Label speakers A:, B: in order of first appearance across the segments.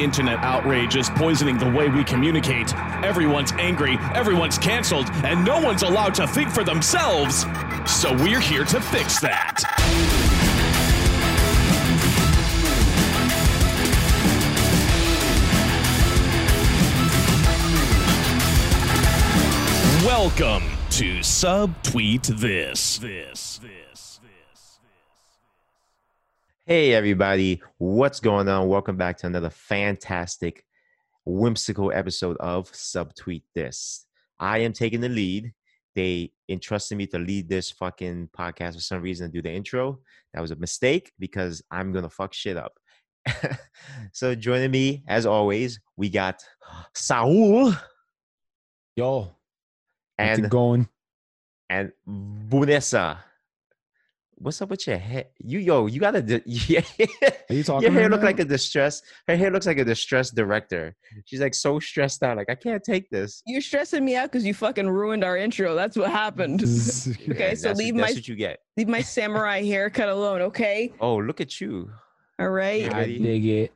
A: Internet outrage is poisoning the way we communicate. Everyone's angry, everyone's canceled, and no one's allowed to think for themselves. So we're here to fix that. Welcome to Subtweet This. This. This.
B: Hey, everybody, what's going on? Welcome back to another fantastic, whimsical episode of Subtweet This. I am taking the lead. They entrusted me to lead this fucking podcast for some reason to do the intro. That was a mistake because I'm going to fuck shit up. so, joining me, as always, we got Saul
C: Yo,
B: and,
C: going?
B: and Vanessa. What's up with your hair? You yo, you gotta. di- Yeah.
C: Are you talking?
B: Your hair
C: right
B: look like a distress. Her hair looks like a distressed director. She's like so stressed out. Like I can't take this.
D: You're stressing me out because you fucking ruined our intro. That's what happened. Okay,
B: Yeah,
D: so
B: that's,
D: leave
B: what, that's
D: my
B: what you get.
D: leave my samurai haircut alone, okay?
B: Oh, look at you.
D: All right.
B: Yeah.
C: I dig it.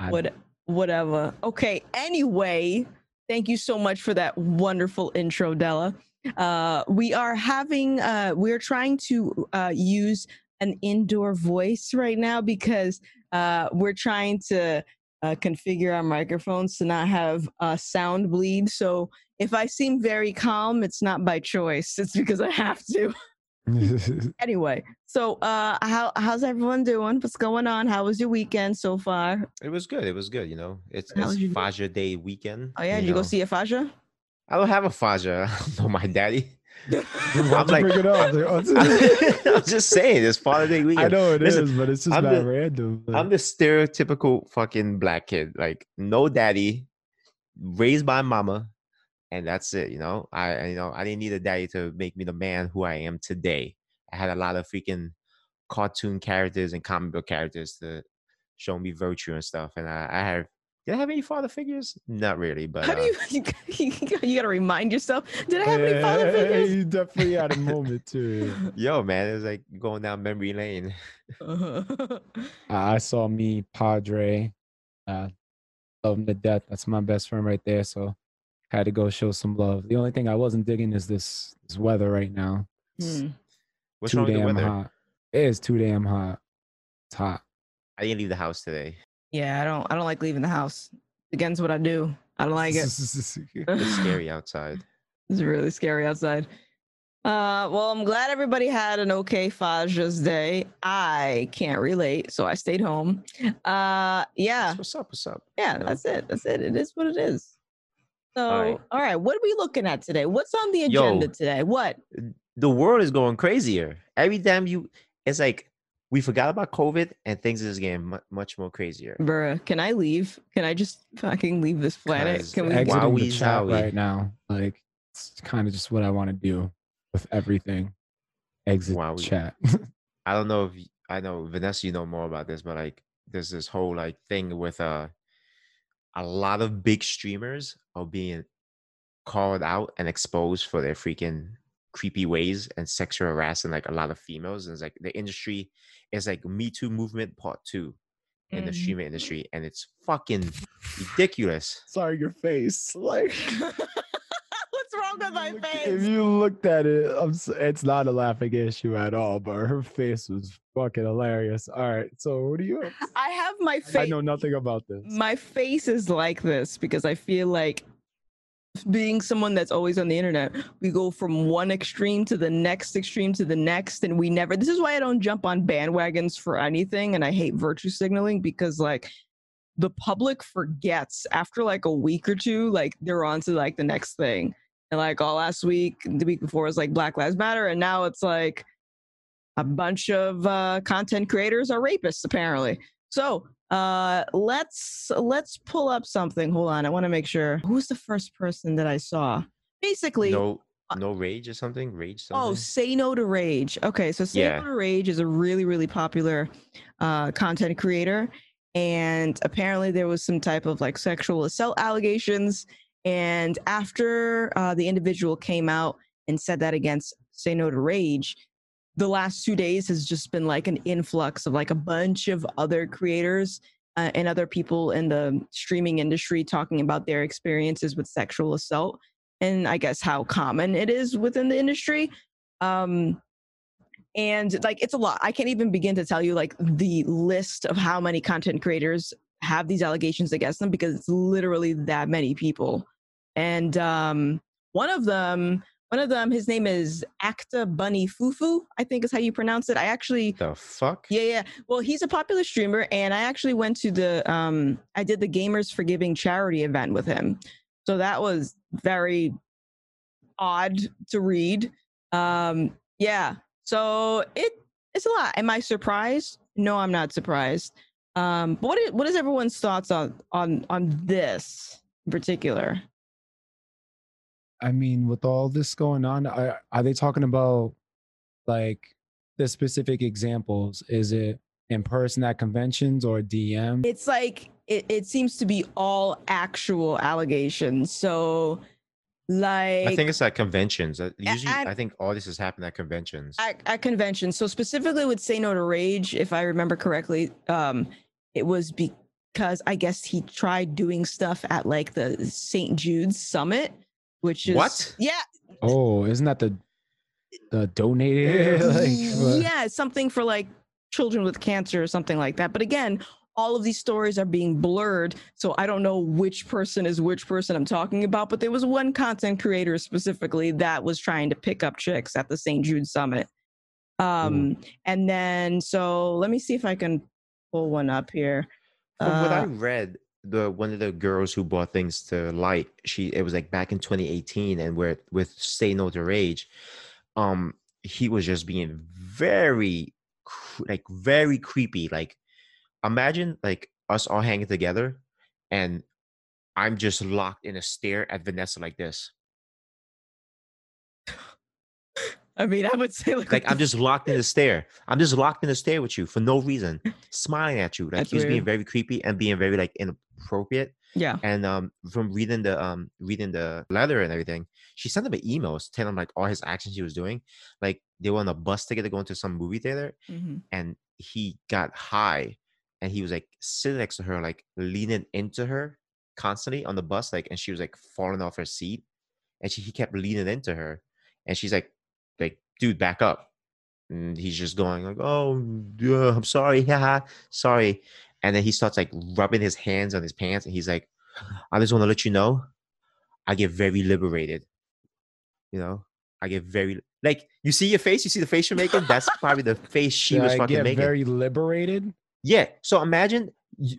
C: I,
D: What whatever. Okay. Anyway, thank you so much for that wonderful intro, Della. Uh, we are having uh, we're trying to uh, use an indoor voice right now because uh, we're trying to uh, configure our microphones to not have uh, sound bleed. So if I seem very calm, it's not by choice. It's because I have to. anyway, so uh, how how's everyone doing? What's going on? How was your weekend so far?
B: It was good. It was good. You know, it's,
D: How
B: it's
D: was
B: Faja Day weekend.
D: Oh yeah, did you go see a Faja?
B: I don't have a Faja. I don't know my daddy. I'm like-
C: bring it up?
B: I'm just saying, it's Father Day weekend.
C: I know it is,
B: Listen,
C: but it's just
B: I'm
C: not
B: the-
C: random.
B: I'm the stereotypical fucking black kid. Like no daddy, raised by mama, and that's it. You know, I I- you know I didn't need a daddy to make me the man who I am today. I had a lot of freaking cartoon characters and comic book characters to show me virtue and stuff. And I, I have did I have any father figures? Not really, but
D: How do
B: uh,
D: you you, you gotta remind yourself? Did I have any father
C: Yeah,
D: figures?
C: You definitely had a moment too.
B: yo man, it was like going down memory lane.
C: Uh, I saw me, Padre. Uh, love him to death. That's my best friend right there. So had to go show some love. The only thing I wasn't digging is this this weather right now. It's
D: Hmm.
B: What's
C: too
B: wrong with the
C: damn
B: weather?
C: hot. It is too damn hot. It's hot.
B: I didn't leave the house today.
D: Yeah, I don't I don't like leaving the house. Against what I do. I don't like it.
B: It's scary outside.
D: It's really scary outside. Uh, well, I'm glad everybody had an okay Faja's day. I can't relate, so I stayed home. Uh, yeah,
B: What's up? What's up?
D: yeah, that's it. That's it. It is what it is. So, all
B: right.
D: right. what are we looking at today? What's on the
B: Yo.
D: agenda today? What?
B: the world is going crazier. Every time you, it's like we forgot about COVID and things is getting mu- much more crazier.
D: Bruh, can I leave? Can I just fucking leave this planet? Can we?
B: Wow,
C: Exiting
B: we
C: the chat
B: zowie.
C: right now. Like it's kind of just what I want to do with everything. Exit
B: Wow, we-
C: chat.
B: I don't know if y- I know Vanessa, you know more about this, but like there's this whole like thing with uh a lot of big streamers are being called out and exposed for their freaking creepy ways and sexual harassing like a lot of females. And it's like the industry is like Me Too movement part two in the
D: mm-hmm.
B: streaming industry, and it's fucking ridiculous.
C: Sorry, your face. Like
D: What's wrong with my face?
C: If you looked at it, I'm, it's not a laughing issue at all. But her face was fucking hilarious. All right, so what do you?
D: I have my face.
C: I know nothing about this.
D: my face is like this because I feel like being someone that's always on the internet, we go from one extreme to the next extreme to the next, and we never. This is why I don't jump on bandwagons for anything, and I hate virtue signaling because like the public forgets after like a week or two, like they're on to like the next thing. And like all last week, the week before was like Black Lives Matter, and now it's like a bunch of uh, content creators are rapists apparently. So uh, let's let's pull up something. Hold on, I want to make sure. Who's the first person that I saw? Basically,
B: No, no rage or something. Rage. Something?
D: Oh, Say No to Rage. Okay, so Say
B: Yeah.
D: No to Rage is a really, really popular uh, content creator. And apparently there was some type of like sexual assault allegations. And after uh, the individual came out and said that against Say No to Rage, the last two days has just been like an influx of like a bunch of other creators uh, and other people in the streaming industry talking about their experiences with sexual assault and I guess how common it is within the industry. Um, and like it's a lot. I can't even begin to tell you like the list of how many content creators have these allegations against them because it's literally that many people. And um, one of them, one of them, his name is Acta Bunny Fufu, I think is how you pronounce it. I actually
B: The fuck?
D: yeah, yeah. Well, he's a popular streamer, and I actually went to the um I did the Gamers for Giving charity event with him. So that was very odd to read. Um, yeah. So it it's a lot. Am I surprised? No, I'm not surprised. Um, but what is, what is everyone's thoughts on on on this in particular?
C: I mean, with all this going on, are, are they talking about like the specific examples? Is it in person at conventions or DM?
D: It's like it, it seems to be all actual allegations. So like
B: I think it's at conventions. Uh, Usually,
D: at-
B: I think all this has happened at conventions.
D: at, at conventions. So specifically with Say No to Rage, if I remember correctly, um, it was because I guess he tried doing stuff at like the St. Jude's Summit, which is
B: What?
D: Yeah,
C: Oh, isn't that the the donated? like,
D: yeah, something for like children with cancer or something like that. But again, all of these stories are being blurred, so I don't know which person is which person I'm talking about. But there was one content creator specifically that was trying to pick up chicks at the St. Jude Summit. Um, and then so let me see if I can pull one up here.
B: From what I
D: Uh,
B: read, the one of the girls who brought things to light, she it was like back in 2018, and where with Say No to Rage, um, he was just being very, like very creepy. Like, imagine like us all hanging together, and I'm just locked in a stare at Vanessa like this.
D: I mean, I would say like,
B: Like I'm just locked in a stare. I'm just locked in a stare with you for no reason, smiling at you. Like
D: That's
B: he was being very creepy and being very like inappropriate.
D: yeah.
B: And um, from reading the um, reading the letter and everything, she sent him an emails telling him like all his actions he was doing. Like they were on a bus together going to some movie theater,
D: Mhm.
B: and he got high, and he was like sitting next to her, like leaning into her constantly on the bus, like, and she was like falling off her seat, and she he kept leaning into her, and she's like, like, dude, back up. And he's just going like, oh, yeah, I'm sorry, haha, sorry. And then he starts like rubbing his hands on his pants, and he's like, I just want to let you know, I get very liberated. You know, I get very like you see your face, you see the face you're making. That's probably the face she was
C: I
B: fucking
C: get
B: making.
C: very liberated.
B: Yeah. So imagine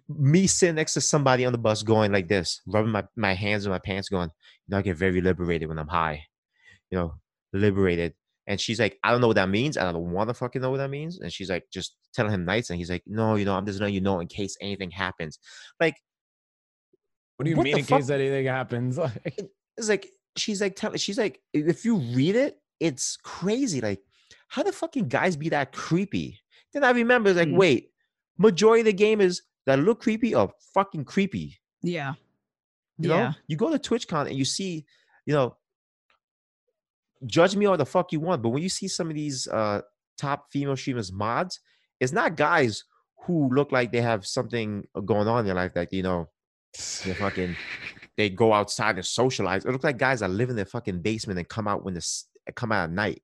B: me sitting next to somebody on the bus going like this, rubbing my, my hands on my pants, going, you know, I get very liberated when I'm high. You know, liberated. And she's like, I don't know what that means. I don't want to fucking know what that means. And she's like, just telling him nights. And he's like, no, you know, I'm just letting you know in case anything happens. Like,
C: What do you
B: What
C: mean in
B: fuck?
C: case anything happens? Like,
B: it's like, she's like, telling, she's like, if you read it, it's crazy. Like, how the fucking guys be that creepy? Then I remember, like,
D: Mm.
B: wait, majority of the gamers that look creepy are fucking creepy.
D: Yeah.
B: You
D: yeah.
B: know, you go to TwitchCon and you see, you know, judge me all the fuck you want, but when you see some of these uh top female streamers mods, it's not guys who look like they have something uh, going on in their life that you know they fucking they go outside and socialize. It looks like guys that live in their fucking basement and come out when the come out at night.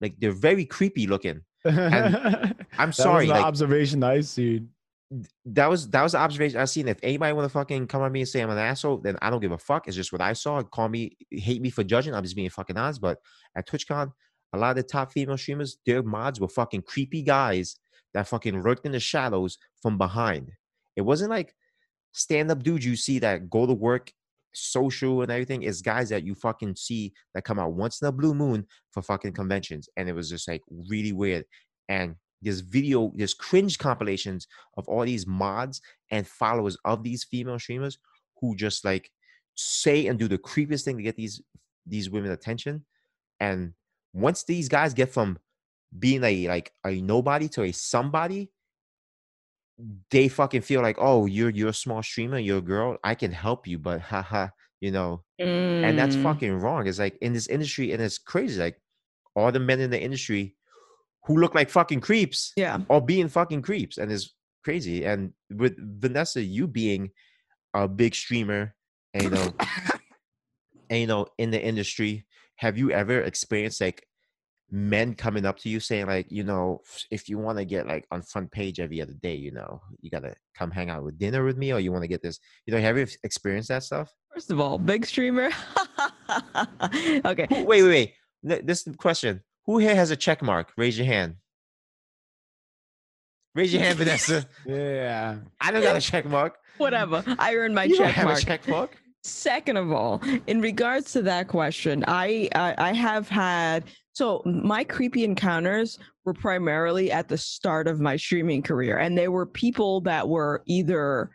B: Like they're very creepy looking. I'm
C: I'm
B: sorry,
C: the
B: like-
C: observation I see.
B: That was that was the observation I seen. If anybody want to fucking come at me and say I'm an asshole, then I don't give a fuck. It's just what I saw. Call me, hate me for judging. I'm just being fucking honest. But at TwitchCon, a lot of the top female streamers, their mods were fucking creepy guys that fucking lurked in the shadows from behind. It wasn't like stand up dudes you see that go to work, social and everything. It's guys that you fucking see that come out once in a blue moon for fucking conventions, and it was just like really weird. And there's video, there's cringe compilations of all these mods and followers of these female streamers who just like say and do the creepiest thing to get these these women attention. And once these guys get from being a like a nobody to a somebody, they fucking feel like, oh, you're you're a small streamer, you're a girl, I can help you, but haha, you know, and that's
D: Mm.
B: fucking wrong. It's like in this industry, and it's crazy. Like all the men in the industry who look like fucking creeps
D: Yeah.
B: or being fucking creeps, and it's crazy. And with Vanessa, you being a big streamer, and you know, and you know, in the industry, have you ever experienced like men coming up to you saying like, you know, if you want to get like on front page every other day, you know, you gotta come hang out with dinner with me, or you want to get this, you know, have you experienced that stuff?
D: First of all, big streamer. okay.
B: Wait, wait, wait. This question. Who here has a check mark? Raise your hand. Raise your hand, Vanessa.
C: Yeah.
B: I don't got a check mark.
D: Whatever. I earned my
B: you don't
D: check
B: have
D: mark.
B: a check mark.
D: Second of all, in regards to that question, I, I I have had so my creepy encounters were primarily at the start of my streaming career, and they were people that were either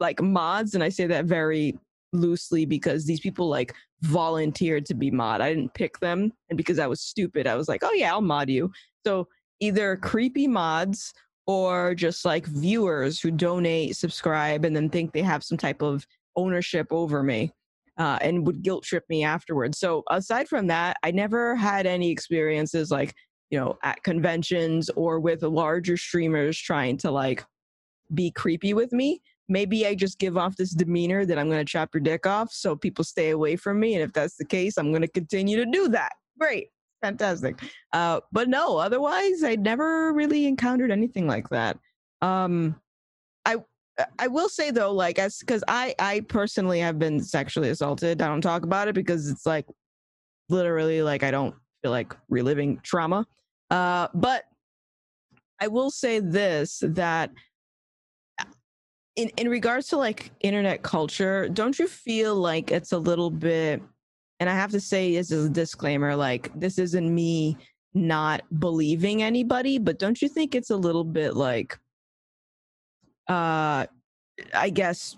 D: like mods, and I say that very loosely because these people like volunteered to be mod. I didn't pick them, and because I was stupid, I was like, oh yeah, I'll mod you. So either creepy mods or just like viewers who donate, subscribe, and then think they have some type of ownership over me uh, and would guilt trip me afterwards. So aside from that, I never had any experiences like, you know, at conventions or with larger streamers trying to like be creepy with me. Maybe I just give off this demeanor that I'm going to chop your dick off so people stay away from me. And if that's the case, I'm going to continue to do that. Great. Fantastic. Uh, but no, otherwise, I never really encountered anything like that. Um, I I will say though, like as because I I personally have been sexually assaulted. I don't talk about it because it's like literally like I don't feel like reliving trauma. Uh, but I will say this that in in regards to like internet culture, don't you feel like it's a little bit? And I have to say this is a disclaimer. Like this isn't me not believing anybody, but don't you think it's a little bit like uh I guess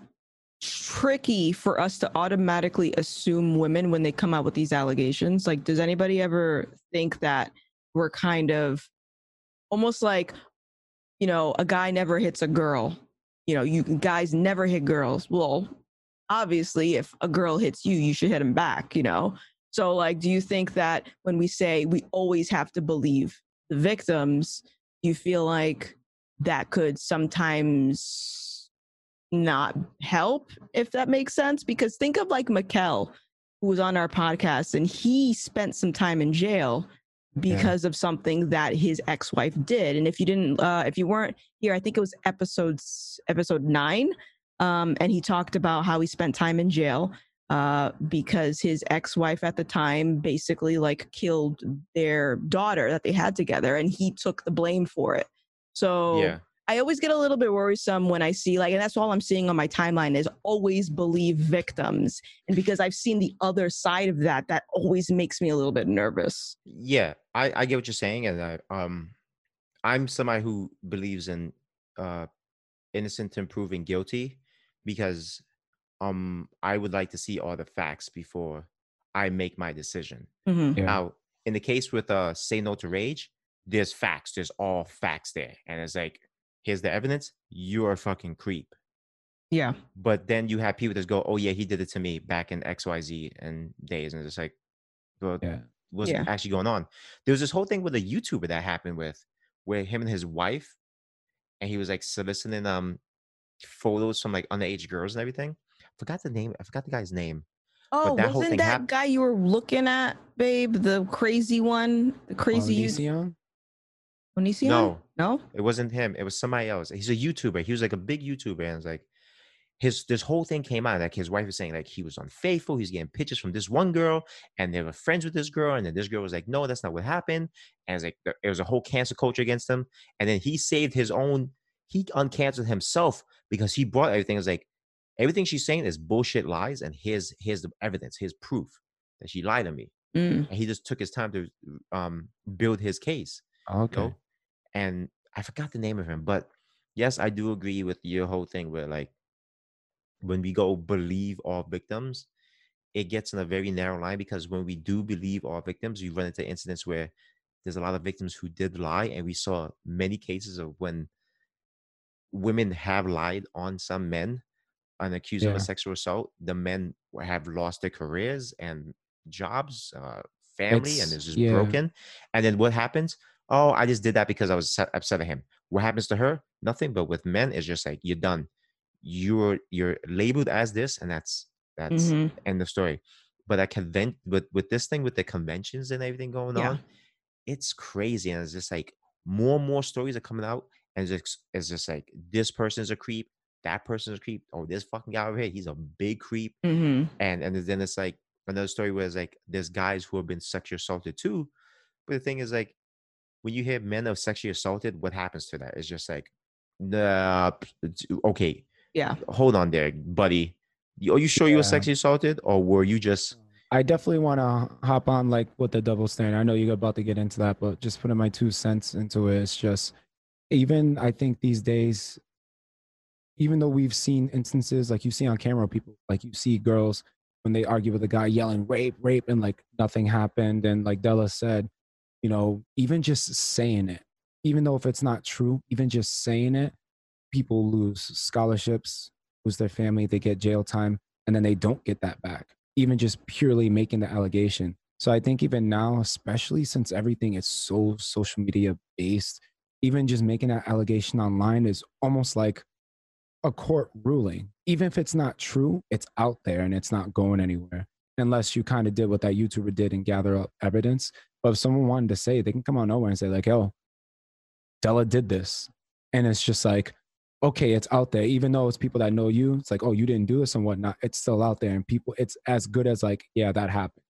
D: tricky for us to automatically assume women when they come out with these allegations. Like, does anybody ever think that we're kind of almost like, you know, a guy never hits a girl? You know, you guys never hit girls. Well, obviously, if a girl hits you, you should hit him back, you know? So, like, do you think that when we say we always have to believe the victims, you feel like that could sometimes not help, if that makes sense. Because think of like Mikkel, who was on our podcast, and he spent some time in jail because of something that his ex-wife did. And if you didn't, uh, if you weren't here, I think it was episodes episode nine, um, and he talked about how he spent time in jail uh, because his ex-wife at the time basically like killed their daughter that they had together, and he took the blame for it. So
B: Yeah.
D: I always get a little bit worrisome when I see like, and that's all I'm seeing on my timeline is always believe victims. And because I've seen the other side of that, that always makes me a little bit nervous.
B: Yeah, I, I get what you're saying, and I, um, I'm somebody who believes in uh, innocent until proven guilty because um I would like to see all the facts before I make my decision.
D: Mhm.
C: Yeah.
B: Now, in the case with uh say no to rage, there's facts. There's all facts there, and it's like, here's the evidence. You're a fucking creep.
D: Yeah.
B: But then you have people that go, oh yeah, he did it to me back in X Y Z and days, and it's like, well,
C: Yeah.
B: what's
D: Yeah.
B: actually going on? There was this whole thing with a YouTuber that happened with, where him and his wife, and he was like soliciting um photos from like underage girls and everything. Forgot the name. I forgot the guy's name.
D: Oh,
B: that
D: wasn't that guy you were looking at, babe? The crazy one, the crazy you,
C: Onision?
D: Onision?
B: No.
D: No.
B: It wasn't him. It was somebody else. He's a YouTuber. He was like a big YouTuber, and it's like his this whole thing came out like his wife was saying like he was unfaithful. He's getting pictures from this one girl, and they were friends with this girl, and then this girl was like, "No, that's not what happened." And it's like it was a whole cancer culture against him. And then he saved his own. He uncanceled himself because he brought everything. It was like everything she's saying is bullshit lies, and here's here's the evidence, here's proof that she lied to me.
D: Mm.
B: And he just took his time to um build his case you
C: Okay.
B: know? And I forgot the name of him, but yes, I do agree with your whole thing where like when we go believe all victims, it gets in a very narrow line because when we do believe all victims, we run into incidents where there's a lot of victims who did lie, and we saw many cases of when women have lied on some men and accused
C: Yeah.
B: of a sexual assault. The men have lost their careers and jobs, uh, family, and
C: It's-
B: it's just
C: yeah.
B: broken. And then what happens? Oh, I just did that because I was upset upset at him. what happens to her? Nothing. But with men, it's just like you're done. You're you're labeled as this, and that's that's
D: Mhm.
B: end of story. But I convent with with this thing with the conventions and everything going
D: Yeah.
B: on, it's crazy, and it's just like more and more stories are coming out, and it's just, it's just like this person's a creep, that person's a creep. Oh, this fucking guy over here, he's a big creep
D: hmm
B: and and then it's like another story where it's like there's guys who have been sexually assaulted too but the thing is like when you hear men are sexually assaulted what happens to that it's just like nah okay
D: Yeah.
B: hold on there buddy are you sure you were sexually assaulted or were you just
C: I definitely want to hop on like with the double standard. I know you're about to get into that, but just putting my two cents into it, it's just even I think these days, even though we've seen instances like you see on camera, people like you see girls when they argue with a guy yelling rape, rape, and like nothing happened. And like Della said, you know, even just saying it, even though if it's not true, even just saying it, people lose scholarships, lose their family, they get jail time, and then they don't get that back, even just purely making the allegation. So I think even now, especially since everything is so social media based, even just making that allegation online is almost like a court ruling. Even if it's not true, it's out there and it's not going anywhere unless you kind of did what that YouTuber did and gather up evidence. But if someone wanted to say, they can come on over and say, like, oh, Della did this. And it's just like, okay, it's out there. Even though it's people that know you, it's like, oh, you didn't do this and whatnot. It's still out there. And people, it's as good as like, yeah, that happened.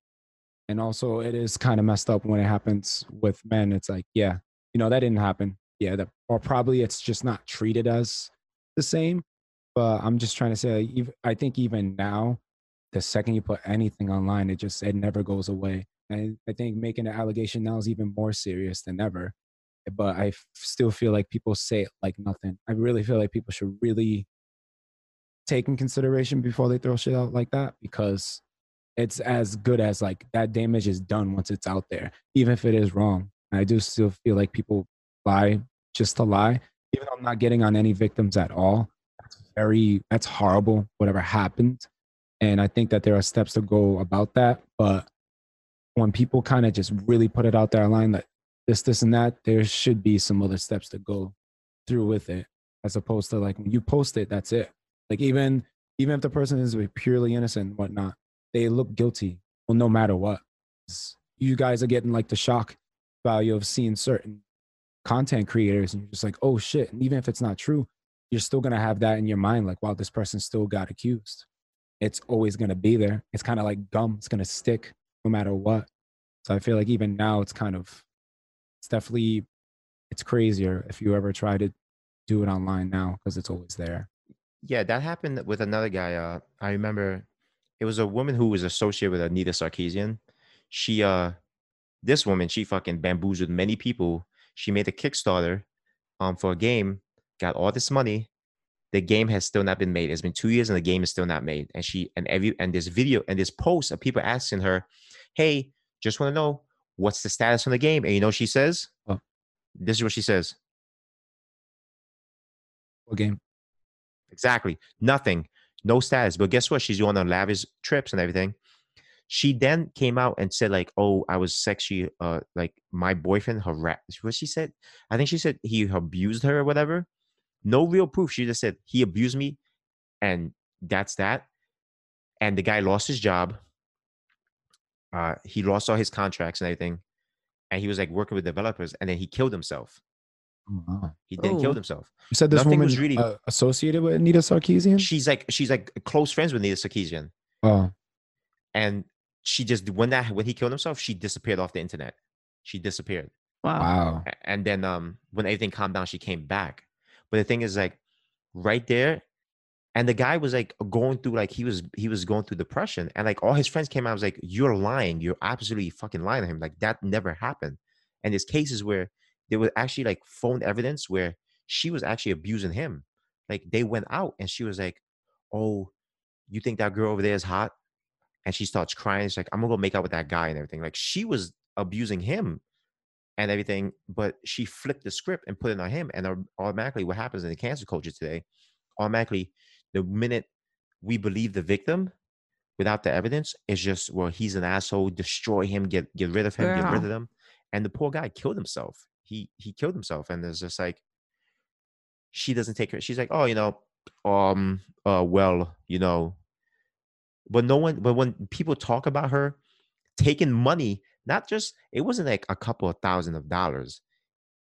C: And also, it is kind of messed up when it happens with men. It's like, yeah, you know, that didn't happen. Yeah, that, or probably it's just not treated as the same. But I'm just trying to say, I think even now, the second you put anything online, it just it never goes away. And I think making an allegation now is even more serious than ever. But I f- still feel like people say it like nothing. I really feel like people should really take in consideration before they throw shit out like that because it's as good as like that damage is done once it's out there, even if it is wrong. I do still feel like people lie just to lie, even though I'm not getting on any victims at all. That's very, that's horrible, whatever happened. And I think that there are steps to go about that. But when people kind of just really put it out there online that this, this, and that, there should be some other steps to go through with it, as opposed to like when you post it, that's it. Like even even if the person is purely innocent whatnot, they look guilty. Well, no matter what, you guys are getting like the shock value of seeing certain content creators, and you're just like, oh shit. And even if it's not true, you're still gonna have that in your mind, like, wow, this person still got accused. It's always gonna be there. It's kind of like gum. It's gonna stick no matter what. So I feel like even now, it's kind of, it's definitely, it's crazier if you ever try to do it online now because it's always there.
B: yeah that happened with another guy uh i remember it was a woman who was associated with anita sarkeesian she uh this woman she fucking bamboozled many people she made a kickstarter um for a game got all this money the game has still not been made it's been two years and the game is still not made and she and every and this video and this post of people asking her hey just want to know what's the status on the game and you know what she says
C: Oh.
B: this is what she says
C: What game?
B: Exactly. Nothing. No status. But guess what? She's going on lavish trips and everything. She then came out and said, like, oh, I was sexually uh like my boyfriend harassed what she said. I think she said he abused her or whatever. No real proof. She just said he abused me and that's that. And the guy lost his job. Uh he lost all his contracts and everything. And he was like working with developers and then he killed himself.
C: Oh, wow.
B: He then
D: Oh.
B: killed himself.
C: You said this
B: Nothing
C: woman
B: was really-
C: uh, associated with Anita Sarkeesian?
B: She's like she's like close friends with Anita Sarkeesian.
C: oh,
B: and she just when that when he killed himself, she disappeared off the internet. She disappeared,
D: Wow.
C: wow.
B: And then um when everything calmed down, she came back. But the thing is, like, right there, and the guy was like going through like he was he was going through depression, and like all his friends came out was like, "You're lying. You're absolutely fucking lying to him. Like that never happened." And there's cases where there was actually like phone evidence where she was actually abusing him. Like they went out and she was like, "Oh, you think that girl over there is hot?" And she starts crying. She's like, "I'm gonna go make out with that guy and everything." Like she was abusing him and everything, but she flipped the script and put it on him. And automatically, what happens in the cancer culture today? Automatically, the minute we believe the victim without the evidence, it's just well, he's an asshole. Destroy him. Get get rid of him. Get rid of them. And the poor guy killed himself. He he killed himself, and it's just like she doesn't take her. She's like, oh, you know, um, uh, well, you know, but no one. But when people talk about her taking money, not just it wasn't like a couple of thousand of dollars.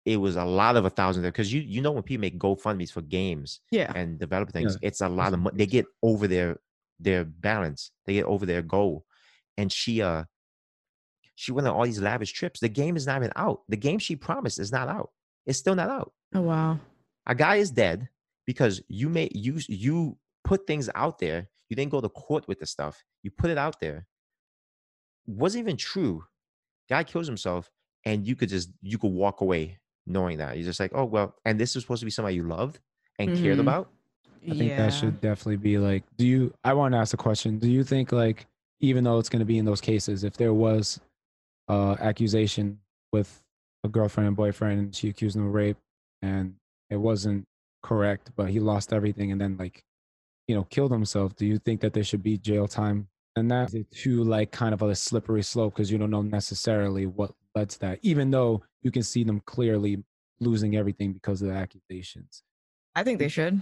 B: It was a lot of a thousand because you you know when people make GoFundmes for games
D: Yeah.
B: and develop things,
C: Yeah.
B: it's a lot of money. They get over their their balance. They get over their goal. And she uh she went on all these lavish trips. The game is not even out. The game she promised is not out. It's still not out.
D: Oh wow.
B: A guy is dead because you made you you put things out there. You didn't go to court with the stuff. You put it out there. Wasn't even true. Guy kills himself, and you could just you could walk away knowing that. You're just like, oh well, and this is supposed to be somebody you loved and cared
D: Mhm.
B: about.
C: I think
D: yeah.
C: that should definitely be like, do you, I want to ask a question. Do you think, like, even though it's going to be in those cases, if there was uh, accusation with a girlfriend and boyfriend and she accused him of rape and it wasn't correct, but he lost everything and then, like, you know, killed himself, do you think that there should be jail time? And that is it too, like, kind of a slippery slope because you don't know necessarily what led to that, even though you can see them clearly losing everything because of the accusations.
D: I think they should.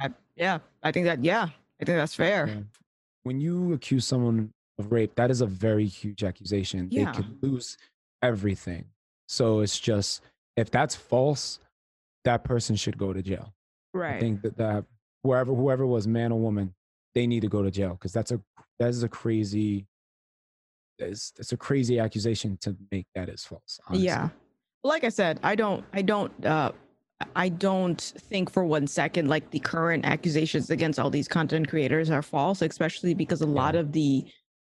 D: I, yeah, I think that. Yeah, I think that's fair.
C: Yeah. When you accuse someone of rape, that is a very huge accusation.
D: Yeah.
C: They could lose everything. So it's just if that's false, that person should go to jail.
D: Right.
C: I think that that whoever whoever was man or woman, they need to go to jail because that's a that is a crazy it's, it's a crazy accusation to make that is false. honestly.
D: Yeah. Like I said, I don't I don't uh I don't think for one second like the current accusations against all these content creators are false, especially because a lot of the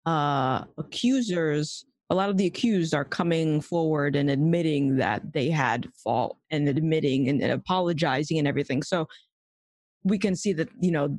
D: uh accusers a lot of the accused are coming forward and admitting that they had fault and admitting and, and apologizing and everything. So we can see that, you know,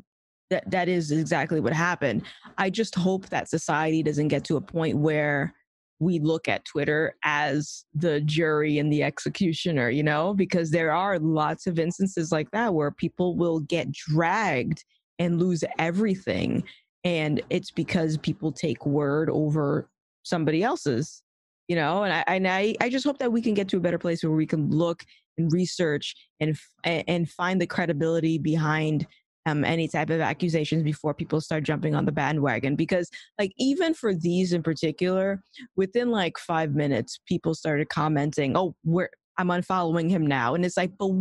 D: that that is exactly what happened. I just hope that society doesn't get to a point where we look at Twitter as the jury and the executioner, you know, because there are lots of instances like that where people will get dragged and lose everything. And it's because people take word over somebody else's, you know, and I, and I, I just hope that we can get to a better place where we can look and research and, and find the credibility behind um, any type of accusations before people start jumping on the bandwagon. Because like, even for these in particular, within like five minutes, people started commenting, "Oh, we're I'm unfollowing him now," and it's like, but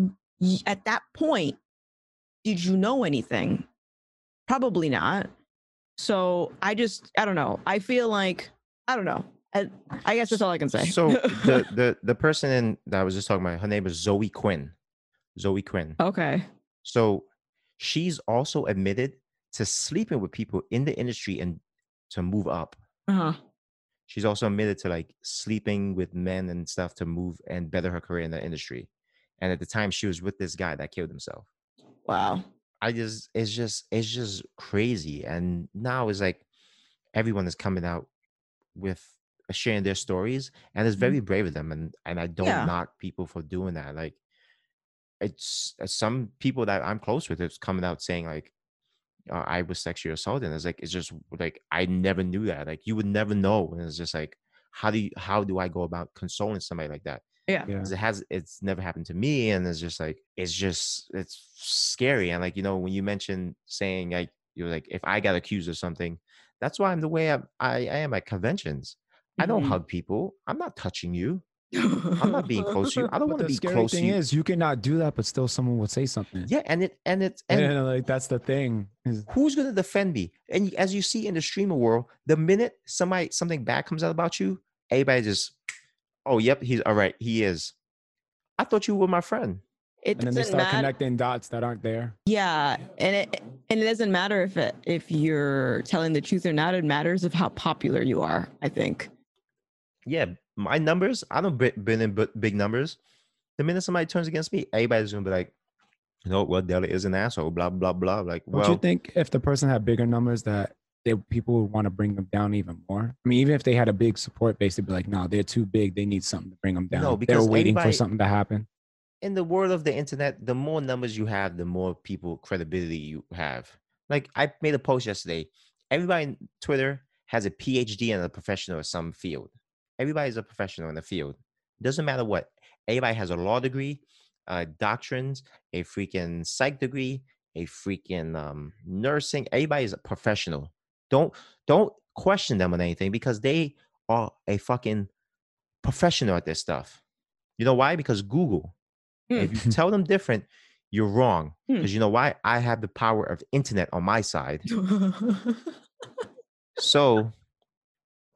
D: at that point, did you know anything? Probably not. So I just I don't know. I feel like I don't know. I, I guess that's all I can say.
B: So the the the person in, that I was just talking about, her name is Zoe Quinn. Zoe Quinn.
D: okay.
B: So she's also admitted to sleeping with people in the industry and to move up.
D: Uh-huh.
B: She's also admitted to like sleeping with men and stuff to move and better her career in the industry. And at the time, she was with this guy that killed himself.
D: Wow.
B: I just, it's just, it's just crazy. And now it's like everyone is coming out with sharing their stories, and it's very brave of them. And and I don't
D: Yeah.
B: knock people for doing that. Like, it's uh, some people that I'm close with is coming out saying like, uh, I was sexually assaulted. And it's like it's just like I never knew that. Like you would never know. And it's just like, how do you, how do I go about consoling somebody like that?
D: Yeah.
C: Yeah.
B: 'Cause it has it's never happened to me and it's just like it's just it's scary and like you know when you mentioned saying like you're like if i got accused of something that's why i'm the way I'm, i i am at conventions i don't
D: Mhm.
B: hug people i'm not touching you i'm not being close to you i don't
C: But
B: want to be
C: scary
B: close to
C: thing
B: you
C: is, you cannot do that, but still someone would say something.
B: yeah and it and it's
C: and,
B: and
C: like that's the thing.
B: who's going to defend me and as you see in the streamer world the minute somebody something bad comes out about you everybody just oh yep he's all right he is i thought you were my friend
D: It
C: and then they start
D: matter.
C: connecting dots that aren't there.
D: Yeah, and it and it doesn't matter if it, if you're telling the truth or not. It matters of how popular you are. I think.
B: yeah, my numbers, I don't been in big numbers. The minute somebody turns against me, everybody's gonna be like, you know, well, Della is an asshole, blah blah blah. Like,
C: Don't
B: well,
C: you think if the person had bigger numbers that they people would want to bring them down even more? I mean, even if they had a big support base, they'd be like, no, they're too big. They need something to bring them down.
B: No, because
C: they're
B: waiting
C: for something to happen.
B: in the world of the internet, the more numbers you have, the more people credibility you have. Like I made a post yesterday. Everybody on Twitter has a PhD and a professional in some field. Everybody's a professional in the field. Doesn't matter what. Everybody has a law degree, uh, doctrines, a freaking psych degree, a freaking um, nursing. Everybody's a professional. Don't don't question them on anything because they are a fucking professional at this stuff. You know why? Because Google. If you tell them different, you're wrong.
D: Hmm.
B: Because you know why? I have the power of internet on my side. So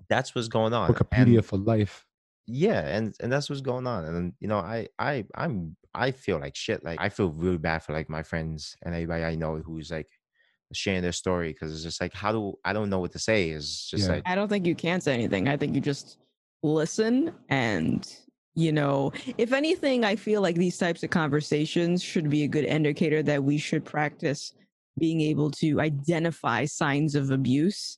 B: that's what's going on.
C: Wikipedia
B: And
C: for life.
B: yeah, and and that's what's going on. And you know, I I I'm I feel like shit. Like I feel really bad for like my friends and everybody I know who's like sharing their story because it's just like how do I don't know what to say. It's just
C: Yeah.
B: like
D: I don't think you can say anything. I think you just listen and you know, if anything, I feel like these types of conversations should be a good indicator that we should practice being able to identify signs of abuse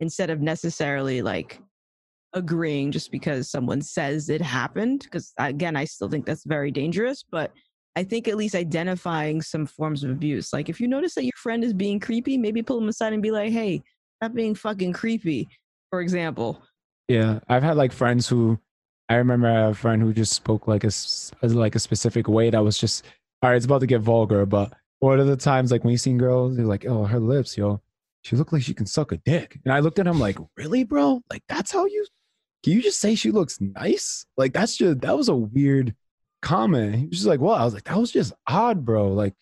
D: instead of necessarily like agreeing just because someone says it happened. Because again, I still think that's very dangerous, but I think at least identifying some forms of abuse. Like if you notice that your friend is being creepy, maybe pull them aside and be like, hey, stop being fucking creepy, for example.
C: Yeah, I've had like friends who I remember a friend who just spoke like a like a specific way that was just all right. It's about to get vulgar, but one of the times like when you seen girls, they're like, "Oh, her lips, yo, she looked like she can suck a dick," and I looked at him like, "Really, bro? Like that's how you? Can you just say she looks nice? Like that's just that was a weird comment." He was just like, "Well," I was like, "That was just odd, bro. Like."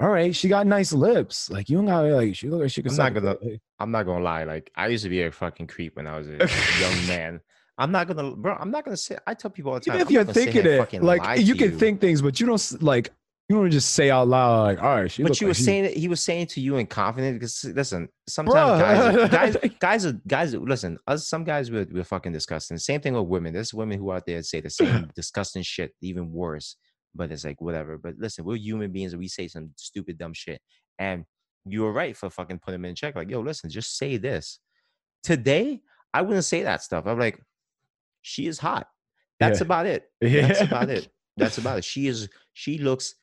C: All right, she got nice lips. Like you don't got like she look like she can.
B: I'm
C: suck
B: not gonna-
C: dick.
B: I'm not gonna lie. Like I used to be a fucking creep when I was a young man. I'm not gonna, bro. I'm not gonna say. I tell people all the time.
C: Even if
B: I'm
C: you're thinking it, like you
B: to
C: can think things, but you don't like you don't just say out loud like, "All right, she."
B: But you were
C: she-
B: saying it. He was saying to you in confidence because listen, sometimes guys,
C: Bruh.
B: guys, guys are guys. Listen, us some guys we're, we're fucking disgusting. Same thing with women. There's women who out there say the same disgusting shit, even worse. But it's like whatever. But listen, we're human beings and we say some stupid dumb shit. And you were right for fucking putting them in check. Like, yo, listen, just say this. Today, I wouldn't say that stuff. I'm like, she is hot. That's
C: Yeah.
B: about it. That's about it. That's about it. She is. She looks.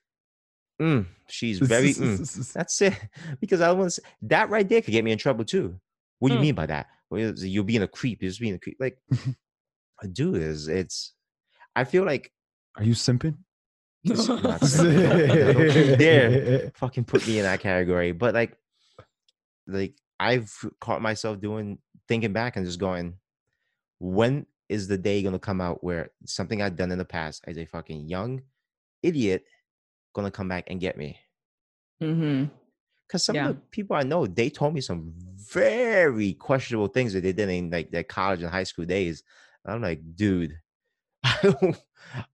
B: Mm, she's very. mm. That's it. Because I want that right there could get me in trouble too. What do you
D: Mm.
B: mean by that? Well, you're being a creep. You're just being a creep. Like, dude, is it's. I feel like
C: Are you simping?
B: Not simping. Don't dare fucking put me in that category. But like, like I've caught myself doing thinking back and just going, when is the day gonna come out where something I've done in the past as a fucking young idiot gonna come back and get me?
D: Mm-hmm.
B: Because some
D: Yeah.
B: of the people I know, they told me some very questionable things that they did in like their college and high school days. I'm like, dude, I don't,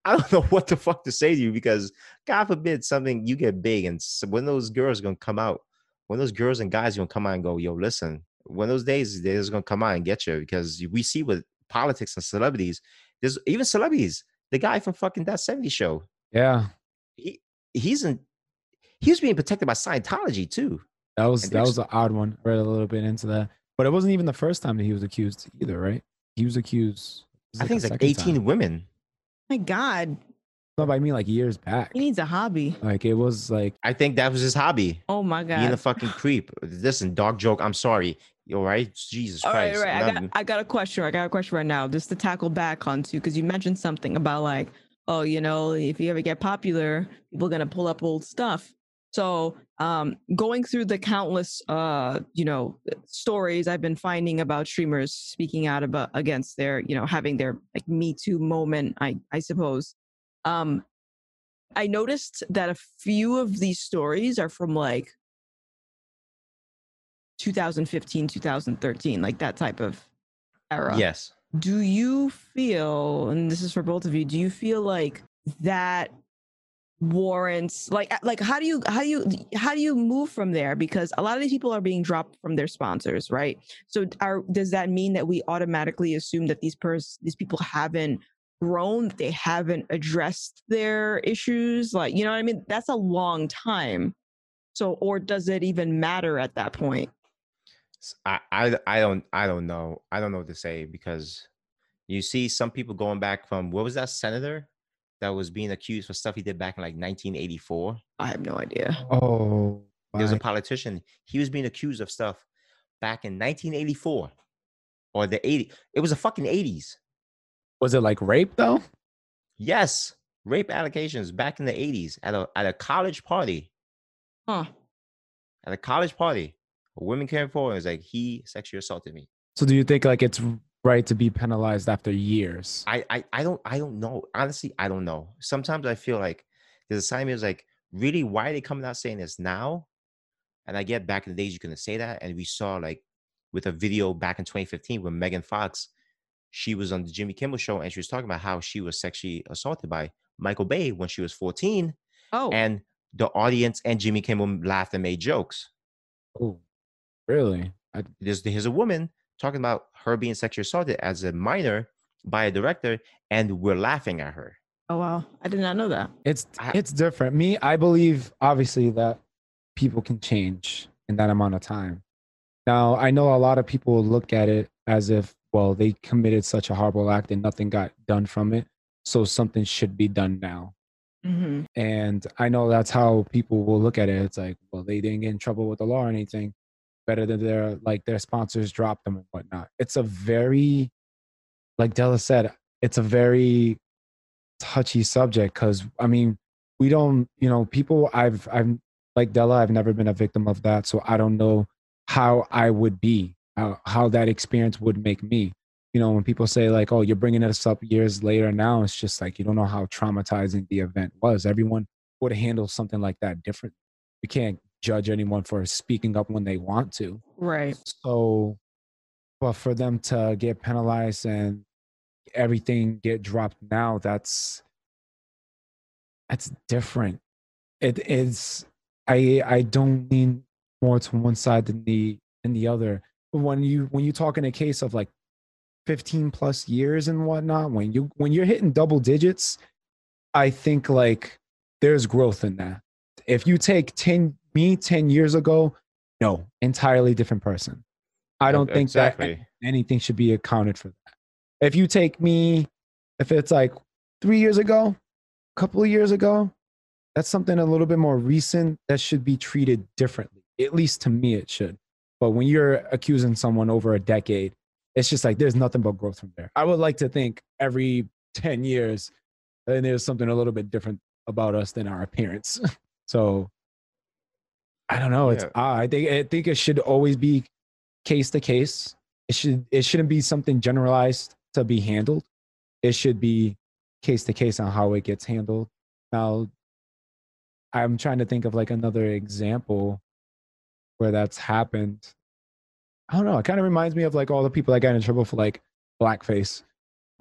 B: I don't know what the fuck to say to you because God forbid something you get big and s- when those girls gonna come out, when those girls and guys gonna come out and go, yo, listen, one of those days they're just gonna come out and get you because we see with politics and celebrities, there's even celebrities. The guy from fucking that 70 show,
C: Yeah,
B: he he's in he was being protected by Scientology too.
C: that was that was an odd one. I read a little bit into that, but it wasn't even the first time that he was accused either, right? He was accused. it was
B: I think it's like 18
C: time.
B: women.
D: My God,
C: No, but I mean like years back.
D: he needs a hobby.
C: Like it was like
B: I think that was his hobby.
D: Oh my god.
B: Being a fucking creep. Listen, dog joke. I'm sorry. You all right? Jesus
D: All right,
B: Christ.
D: right. I got, I got a question. I got a question right now, just to tackle back onto because you mentioned something about like, oh, you know, if you ever get popular, people are gonna pull up old stuff. So, um, going through the countless, uh, you know, stories I've been finding about streamers speaking out about against their, you know, having their like Me Too moment, I I suppose. Um, I noticed that a few of these stories are from like 2015, 2013, like that type of era.
B: yes.
D: Do you feel, and this is for both of you, do you feel like that warrants like uh, like how do you how do you how do you move from there? Because a lot of these people are being dropped from their sponsors right? So are does that mean that we automatically assume that these pers these people haven't grown they haven't addressed their issues? Like you know what i mean? That's a long time. So or does it even matter at that point
B: I, I I don't I don't know. I don't know what to say because you see some people going back from what was that senator that was being accused for stuff he did back in like 1984.
D: i have no idea
C: oh,
B: There's a politician. He was being accused of stuff back in 1984 or the 80. It was the fucking 80s.
C: was it like rape though?
B: Yes. rape allegations back in the 80s at a at a college party.
D: Huh.
B: At a college party. A woman came forward and was like, he sexually assaulted me.
C: So do you think like it's right to be penalized after years?
B: I I, I don't I don't know. Honestly, I don't know. Sometimes I feel like there's a side of me is like, really, why are they coming out saying this now? And I get back in the days you couldn't say that. And we saw like with a video back in 2015 when Megan Fox, she was on the Jimmy Kimmel show and she was talking about how she was sexually assaulted by Michael Bay when she was 14.
D: Oh,
B: And the audience and Jimmy Kimmel laughed and made jokes.
C: Oh, really? I,
B: There's here's a woman talking about her being sexually assaulted as a minor by a director, and we're laughing at her.
D: oh wow, I did not know that.
C: it's
B: I-
C: it's different. Me, I believe obviously that people can change in that amount of time. Now, I know a lot of people look at it as if, well, they committed such a horrible act and nothing got done from it, so something should be done now.
D: Mm-hmm.
C: And I know that's how people will look at it. It's like, well, they didn't get in trouble with the law or anything. Better than their like their sponsors drop them and whatnot. It's a very, like Della said, it's a very touchy subject because I mean, we don't, you know, people. I've, I'm like Della. I've never been a victim of that, so I don't know how I would be, how, how that experience would make me you know, when people say like, "Oh, you're bringing this up years later," now it's just like you don't know how traumatizing the event was. Everyone would handle something like that different. You can't judge anyone for speaking up when they want to.
D: Right.
C: So, but for them to get penalized and everything get dropped now, that's that's different. It is. I I don't lean more to one side than the than the other. When you when you talk in a case of like 15 plus years and whatnot, when you when you're hitting double digits, I think like there's growth in that. If you take 10 me 10 years ago, no, entirely different person. I don't think that anything should be accounted for that. If you take me, if it's like three years ago, a couple of years ago, that's something a little bit more recent that should be treated differently. At least to me, it should. But when you're accusing someone over a decade, it's just like there's nothing but growth from there. I would like to think every 10 years, and there's something a little bit different about us than our appearance. so I don't know. It's
B: Yeah.
C: I think I think it should always be case to case. It should it shouldn't be something generalized to be handled. It should be case to case on how it gets handled. Now, I'm trying to think of like another example where that's happened. I don't know. It kind of reminds me of like all the people that got in trouble for like blackface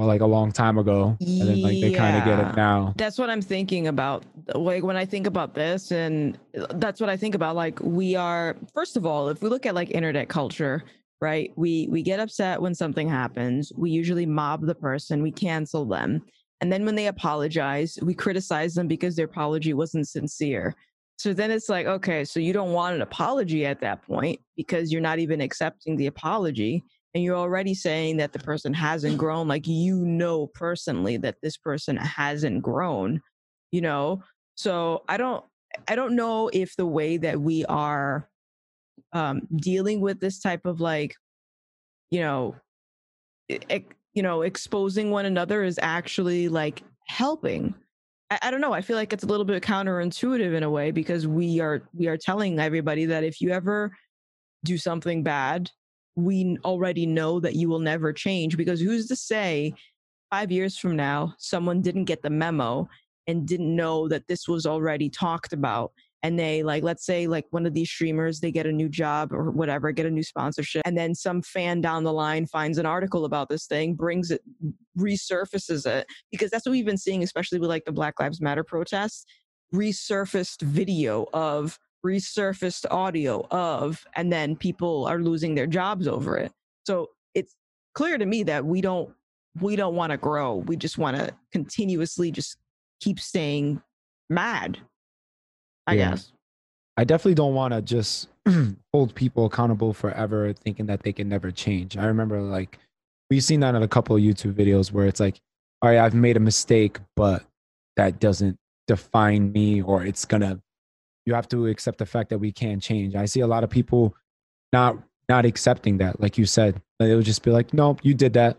C: like a long time ago, and then like they kind of get
D: Yeah.
C: it now.
D: That's what I'm thinking about. Like when I think about this, and uh, that's what I think about. Like we are, first of all, if we look at like internet culture, right? We we get upset when something happens. We usually mob the person. We cancel them, and then when they apologize, we criticize them because their apology wasn't sincere. So then it's like, okay, so you don't want an apology at that point because you're not even accepting the apology and you're already saying that the person hasn't grown like you know personally that this person hasn't grown you know? So i don't i don't know if the way that we are um dealing with this type of like you know you know exposing one another is actually like helping. I, I don't know i feel like it's a little bit counterintuitive in a way because we are we are telling everybody that if you ever do something bad we already know that you will never change because who's to say five years from now someone didn't get the memo and didn't know that this was already talked about and they like let's say like one of these streamers they get a new job or whatever get a new sponsorship and then some fan down the line finds an article about this thing brings it resurfaces it because that's what we've been seeing especially with like the black lives matter protests resurfaced video of resurfaced audio of and then people are losing their jobs over it so it's clear to me that we don't we don't want to grow we just want to continuously just keep staying mad i
C: Yeah.
D: guess
C: I definitely don't want to just hold people accountable forever thinking that they can never change. I remember like we've seen that in a couple of YouTube videos where it's like, all right, I've made a mistake, but that doesn't define me or it's gonna you have to accept the fact that we can't change. I see a lot of people not not accepting that, like you said. They'll just be like, Nope, you did that.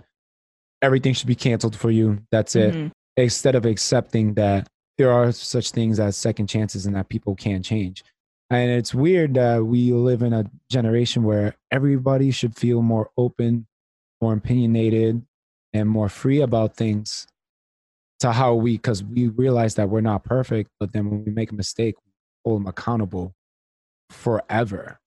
C: Everything should be canceled for you. That's it.
D: Mhm.
C: instead of accepting that there are such things as second chances and that people can change. And it's weird that we live in a generation where everybody should feel more open, more opinionated, and more free about things to how we, because we realize that we're not perfect, but then when we make a mistake, hold them accountable forever.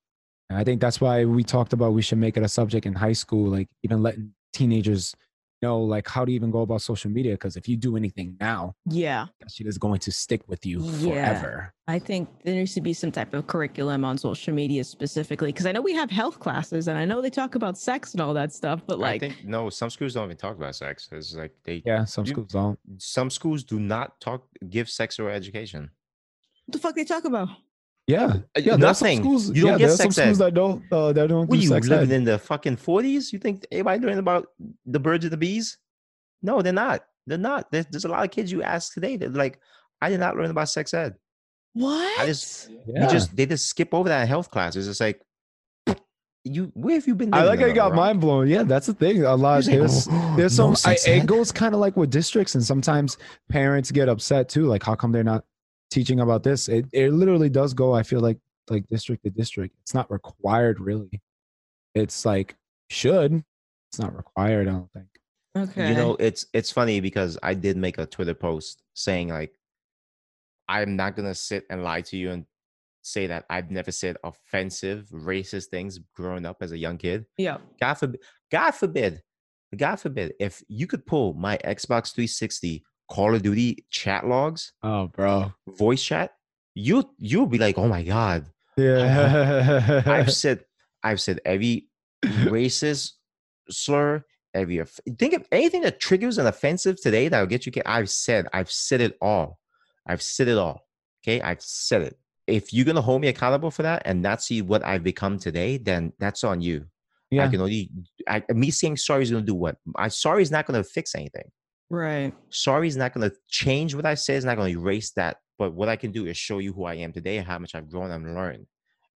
C: And I think that's why we talked about we should make it a subject in high school, like even letting teenagers know like how to even go about social media because if you do anything now
D: Yeah.
C: that shit is going to stick with you
D: Yeah.
C: forever
D: I think there needs to be some type of curriculum on social media specifically because I know we have health classes and I know they talk about sex and all that stuff, but like
B: I
D: like,
B: think no, some schools don't even talk about sex. It's like they
C: yeah some
B: You-
C: schools don't
B: some schools do not talk give sexual education.
D: What the fuck they talk about?
C: yeah
B: Uh,
C: yeah there are some
B: nothing.
C: schools
B: You don't
C: yeah,
B: get
C: there are some
B: sex ed.
C: schools that don't uh, that don't
B: What
C: do
B: you
C: sex
B: living
C: ed.
B: in the fucking forties? You think anybody learning about the birds and the bees? No, they're not. They're not. There's, there's a lot of kids you ask today that like, I did not learn about sex ed.
D: What?
B: I just-
C: yeah.
B: You just they just skip over that in health classes. It's like, you where have you been?
C: I like how
B: in
C: you
B: a
C: got
B: rock?
C: mind blown. Yeah, that's the thing. A lot
B: He's like,
C: there's
B: "Oh,
C: there's
B: no
C: some I, it goes kind of like with districts, and sometimes parents get upset too. Like, how come they're not teaching about this? It it literally does go. I feel like like district to district. It's not required really. It's like should. It's not required. I don't think.
D: okay.
B: You know, it's it's funny because I did make a Twitter post saying like, I'm not gonna sit and lie to you and say that I've never said offensive, racist things growing up as a young kid.
D: yeah.
B: God forbid, God forbid, God forbid, if you could pull my Xbox 360 Call of Duty chat logs,
C: Oh, bro.
B: voice chat, you you'll be like, oh my God.
C: Yeah.
B: I've said I've said every racist slur, every off- think of anything that triggers an offensive today that'll get you. I've said, I've said it all. I've said it all. Okay, I've said it. If you're gonna hold me accountable for that and not see what I've become today, then that's on you. I
C: yeah.
B: can only I, me saying sorry is gonna do what? I sorry is not gonna fix anything.
D: Right.
B: Sorry is not gonna change what I say. It's not gonna erase that. But what I can do is show you who I am today and how much I've grown and learned.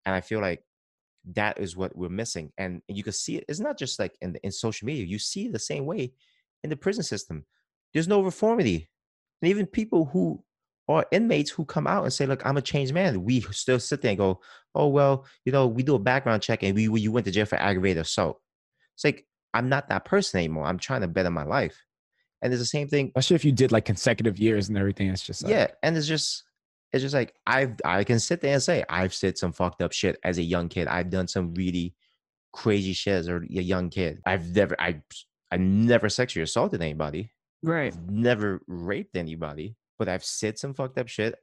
B: And I feel like that is what we're missing. And you can see it. It's not just like in in social media. You see the same way in the prison system. There's no reformity, and even people who are inmates who come out and say, "Look, I'm a changed man." We still sit there and go, "Oh well, you know, we do a background check and we you went to jail for aggravated assault." It's like I'm not that person anymore. I'm trying to better my life, and it's the same thing
C: Especially if you did like consecutive years and everything. It's just like,
B: yeah, and it's just it's just like I've I can sit there and say I've said some fucked up shit as a young kid. I've done some really crazy shit as a a young kid. I've never I I never sexually assaulted anybody.
D: Right.
B: I've never raped anybody, but I've said some fucked up shit.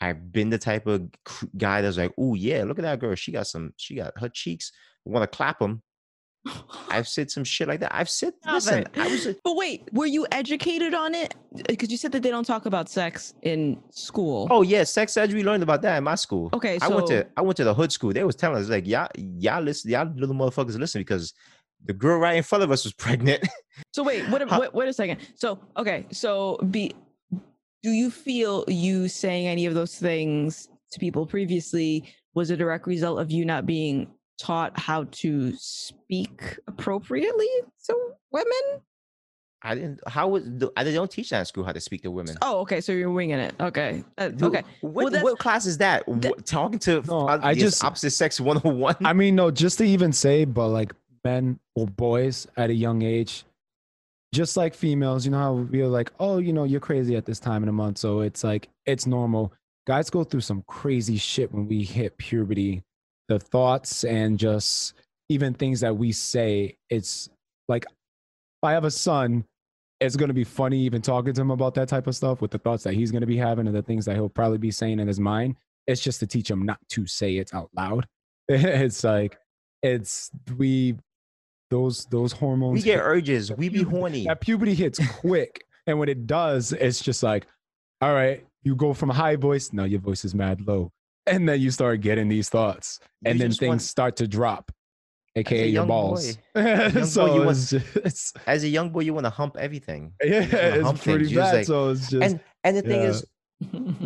B: I've been the type of guy that's like, oh yeah, look at that girl. She got some. She got her cheeks. Want to clap them? I've said some shit like that. I've said,
D: Stop
B: listen,
D: it.
B: I was. A,
D: But wait, were you educated on it? Uh, because you said that they don't talk about sex in school.
B: oh yeah, sex ed. We learned about that in my school.
D: okay. So
B: I went to I went to the hood school. They was telling us like y'all y'all listen y'all little motherfuckers listen because the girl right in front of us was pregnant.
D: So wait, what,
B: How-
D: wait, wait a second. So okay, so be, do you feel you saying any of those things to people previously was a direct result of you not being taught how to speak appropriately to women?
B: I didn't how would the, I they don't teach that in school how to speak to women.
D: Oh, okay. So you're winging it. Okay. Uh, okay.
B: What,
D: that's-
B: what class is that?
D: that-
B: What- talking to
C: No,
B: uh,
C: I just-
B: opposite sex 101.
C: I mean, no, just to even say, but like men or boys at a young age, just like females, you know how we're like, oh, you know, you're crazy at this time in a month. So it's like, it's normal. Guys go through some crazy shit when we hit puberty. The thoughts and just even things that we say, it's like, if I have a son, it's going to be funny even talking to him about that type of stuff with the thoughts that he's going to be having and the things that he'll probably be saying in his mind. It's just to teach him not to say it out loud. It's like, it's we those those hormones
B: we get
C: hit-
B: urges. We be horny.
C: that puberty hits quick and when it does it's just like all right you go from high voice now your voice is mad low and then you start getting these thoughts
B: You
C: and then things
B: want-
C: start to drop aka your balls so
B: boy, you want-
C: just
B: as a young boy, you want to hump everything.
C: yeah
B: just hump
C: it's pretty
B: things.
C: Bad
B: like-
C: so it's just
B: and and the thing
C: yeah.
B: is,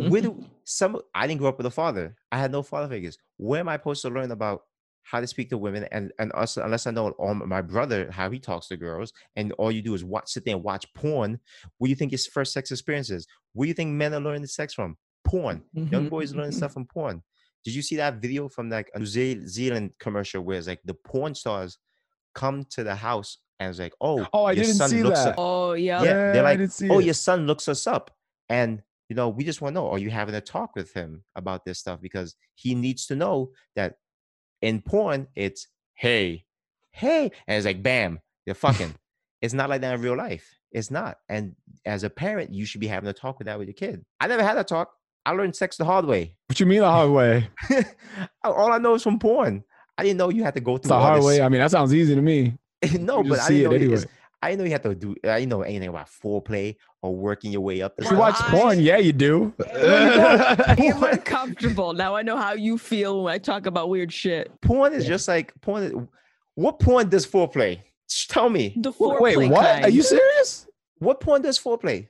B: with some? I didn't grow up with a father. I had no father figures. Where am I supposed to learn about how to speak to women, and and us unless I know all my brother how he talks to girls, and all you do is watch, sit there and watch porn. What do you think his first sex experience is? Where do you think men are learning sex from? Porn. Young
D: Mhm,
B: boys learning
D: mhm.
B: stuff from porn. Did you see that video from like a New Zealand commercial where it's like the porn stars come to the house and it's like, oh,
C: Oh, I
B: your
C: didn't
B: son
C: see
B: looks
C: that.
B: up-
D: Oh yeah.
B: Yeah, they're
C: I
B: like,
C: didn't see
B: oh,
C: it.
B: your son looks us up, and you know, we just want to know, are you having a talk with him about this stuff? Because he needs to know that in porn, it's hey, hey, and it's like bam, you're fucking. it's not like that in real life. It's not. And as a parent, you should be having a talk with that with your kid. I never had a talk. I learned sex the hard way.
C: What you mean the hard way?
B: all I know is from porn. I didn't know you had to go
C: It's
B: through
C: the
B: all
C: hard
B: this-
C: way. I mean, that sounds easy to me.
B: no, but
C: just
B: I didn't know
C: it
B: you-
C: anyway.
B: it's- I didn't know you had to do. I didn't know anything about foreplay or working your way up. the
C: If you watch porn, yeah, you do.
D: I am uncomfortable. Now I know how you feel when I talk about weird shit.
B: porn is just like porn. is- What porn does foreplay? Tell me.
D: The
B: What-
C: Wait,
D: foreplay
C: what? Are you serious?
B: What porn does foreplay?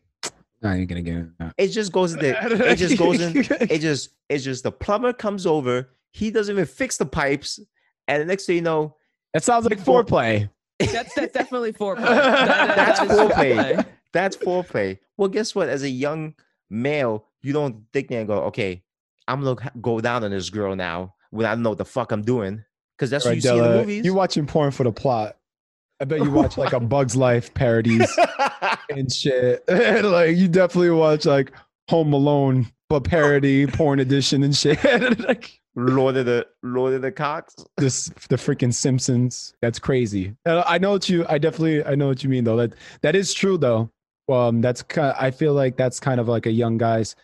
C: I ain't gonna get into that.
B: It just goes in the. It just goes in. It just. It's just the plumber comes over. He doesn't even fix the pipes, and the next thing you know,
C: That sounds like
B: For-
C: foreplay.
D: That's that's definitely foreplay. That- that-
B: That's
D: that is
B: foreplay. that's foreplay. Well, guess what? As a young male, you don't think and go, okay, I'm gonna go down on this girl now when I don't know what the fuck I'm doing, because that's what
C: Right,
B: you see in the
C: Della,
B: movies.
C: You watching porn for the plot. I bet you watch like a Bug's Life parodies and shit. like you definitely watch like Home Alone, but parody porn edition and shit. like
B: Lord of the Lord of the Cocks.
C: this the freaking Simpsons. That's crazy. I know what you. I definitely. I know what you mean though. That that is true though. Um, that's kind. I feel like that's kind of like a young guy's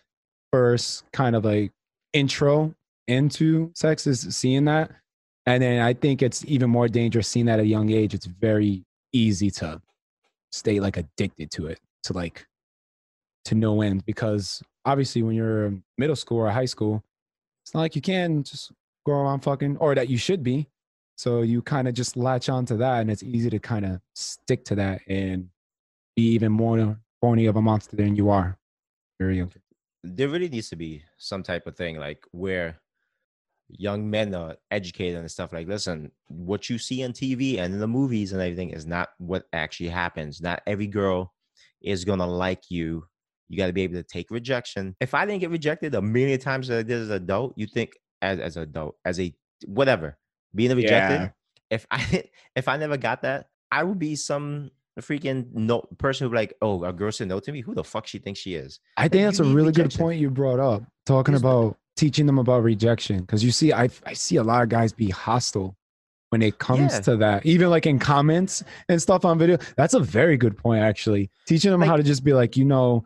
C: first kind of like intro into sex is seeing that, and then I think it's even more dangerous seeing that at a young age. It's very easy to stay like addicted to it to like to no end. Because obviously when you're middle school or high school it's not like you can just go around fucking or that you should be. So you kind of just latch on to that and it's easy to kind of stick to that and be even more horny of a monster than you are very young
B: There really needs to be some type of thing like where young men are educated and stuff like listen what you see on tv and in the movies and everything is not what actually happens. Not every girl is gonna like you. You got to be able to take rejection. If i didn't get rejected a million times as I did as an adult you think as as an adult as a whatever being rejected
C: Yeah.
B: if i if i never got that i would be some freaking no person who like oh a girl said no to me? Who the fuck she thinks she is?
C: I think
B: you
C: that's a really good point you brought up talking about teaching them about rejection because you see I, I see a lot of guys be hostile when it comes
B: Yeah.
C: to that even like in comments and stuff on video that's a very good point actually teaching them how to just be like you know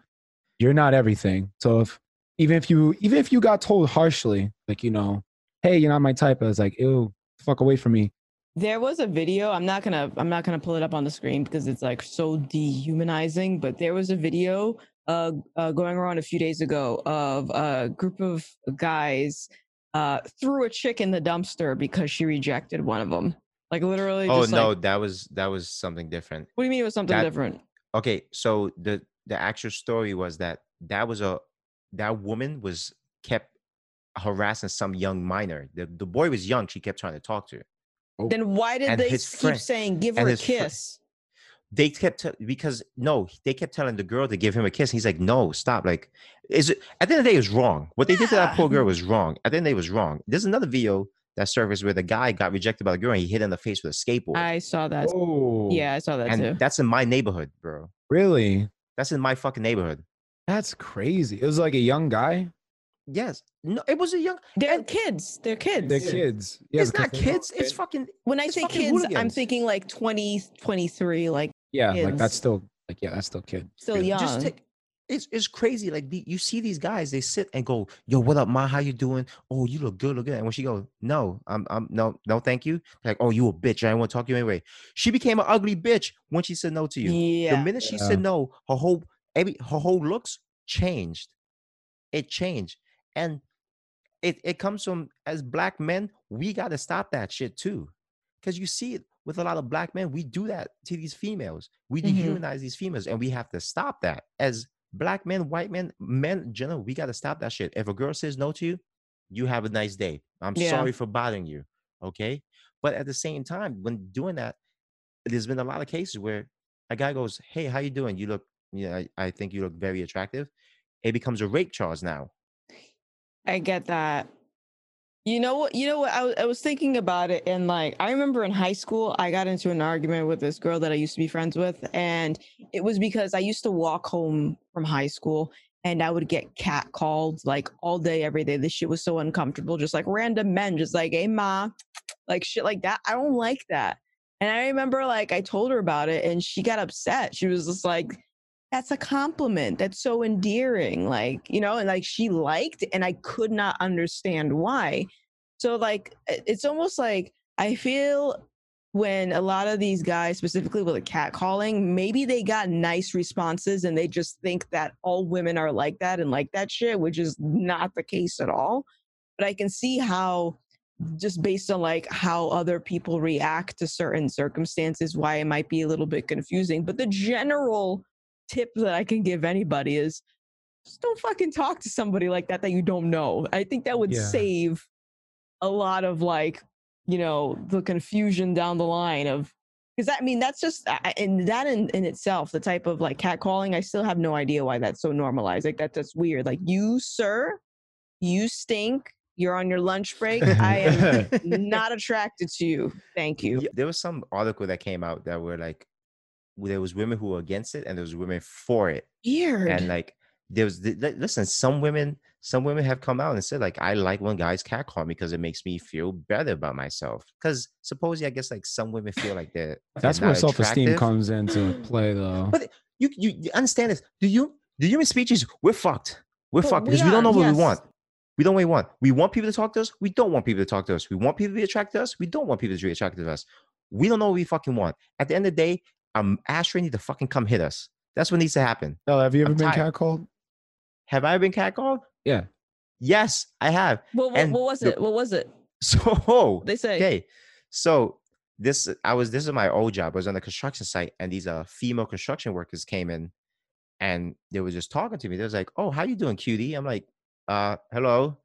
C: you're not everything so if even if you even if you got told harshly like you know hey you're not my type i was like ew fuck away from me
D: There was a video. I'm not gonna. I'm not gonna pull it up on the screen because it's like so dehumanizing. But there was a video uh, uh going around a few days ago of a group of guys uh threw a chick in the dumpster because she rejected one of them. Like literally.
B: oh no
D: Like,
B: that was that was something different
D: what do you mean it was something
B: that-
D: different?
B: okay so the the actual story was that that was a that woman was kept harassing some young minor the, the boy was young she kept trying to talk to
D: Then why did
B: and
D: they keep
B: friend-
D: saying give her a kiss?
B: They kept te- because no they kept telling the girl to give him a kiss he's like no stop like is it at the end of the day it was wrong. What they did to that poor girl was wrong. At the end of the day it was wrong. There's another video that surfaced where the guy got rejected by the girl and he hit her in the face with a skateboard.
D: I saw that.
C: oh.
D: Yeah, I saw that
B: and
D: too.
B: that's in my neighborhood bro.
C: Really?
B: That's in my fucking neighborhood.
C: That's crazy. It was like a young guy?
B: Yes. No it was a young
D: They're
B: and-
D: kids. They're kids.
C: they're kids. Yeah
B: it's not
C: they're
B: kids. It's fucking
D: when I say
B: fucking
D: kids, I'm thinking like 20, 23, like
C: yeah like that's still like yeah that's still kid
D: still young.
B: just take it's, it's crazy like the, you see these guys they sit and go yo what up ma? How you doing? Oh you look good look good. And when she goes no i'm i'm no no thank you like oh you a bitch. I don't want to talk to you anyway. She became an ugly bitch when she said no to you.
D: Yeah.
B: the minute she
C: Yeah.
B: said no her whole every her whole looks changed. It changed. And it, it comes from as black men we got to stop that shit too. Because you see it with a lot of black men we do that to these females we
D: Mhm.
B: dehumanize these females and we have to stop that as black men white men men general we got to stop that shit if a girl says no to you you have a nice day i'm
D: Yeah.
B: sorry for bothering you Okay. But at the same time, when doing that, there's been a lot of cases where a guy goes, Hey, how you doing? You look, yeah, I, I think you look very attractive. It becomes a rape charge now.
D: I get that. You know what? You know what? I, I was thinking about it, and like, I remember in high school, I got into an argument with this girl that I used to be friends with, and it was because I used to walk home from high school, and I would get cat called like all day, every day. This shit was so uncomfortable. Just like random men, just like, "Hey, ma," like shit like that. I don't like that. And I remember like I told her about it, and she got upset. She was just like, that's a compliment. That's so endearing. Like, you know, and like she liked, and I could not understand why. So, like, it's almost like I feel when a lot of these guys, specifically with a cat calling, maybe they got nice responses and they just think that all women are like that and like that shit, which is not the case at all. But I can see how just based on like how other people react to certain circumstances why it might be a little bit confusing but the general tip that I can give anybody is just don't fucking talk to somebody like that that you don't know. I think that would
C: Yeah.
D: save a lot of like, you know, the confusion down the line of because I mean that's just I- I- and that in, in itself, the type of like catcalling, I still have no idea why that's so normalized. Like that that's weird. Like you, sir, you stink. You're on your lunch break. I am not attracted to you. Thank you.
B: There was some article that came out that were like there was women who were against it and there was women for it.
D: Weird.
B: and like there was the- li- listen some women some women have come out and said like i like when guys catcall me because it makes me feel better about myself. Because supposedly i guess like some women feel like they're
C: That's
B: they're
C: where self-esteem
B: attractive.
C: comes into play, though.
B: But you, you you understand this. Do you the human species we're fucked. We're
D: Well,
B: fucked
D: we
B: because we, don't know what
D: yes.
B: we want. We don't know what we want. We want people to talk to us we don't want people to talk to us. We want people to be attracted to us we don't want people to be attracted to us. We don't know what we fucking want. At the end of the day um Asher need to fucking come hit us. That's what needs to happen.
C: Ella, have you ever
B: I'm
C: been
B: tired.
C: catcalled?
B: have i been catcalled?
C: Yeah.
B: yes i have.
D: What, what, what was
B: the-
D: it? What was it?
B: so
D: They say.
B: okay so this i was this is my old job. I was on the construction site and these uh female construction workers came in and they were just talking to me. They was like oh how you doing cutie? I'm like uh hello.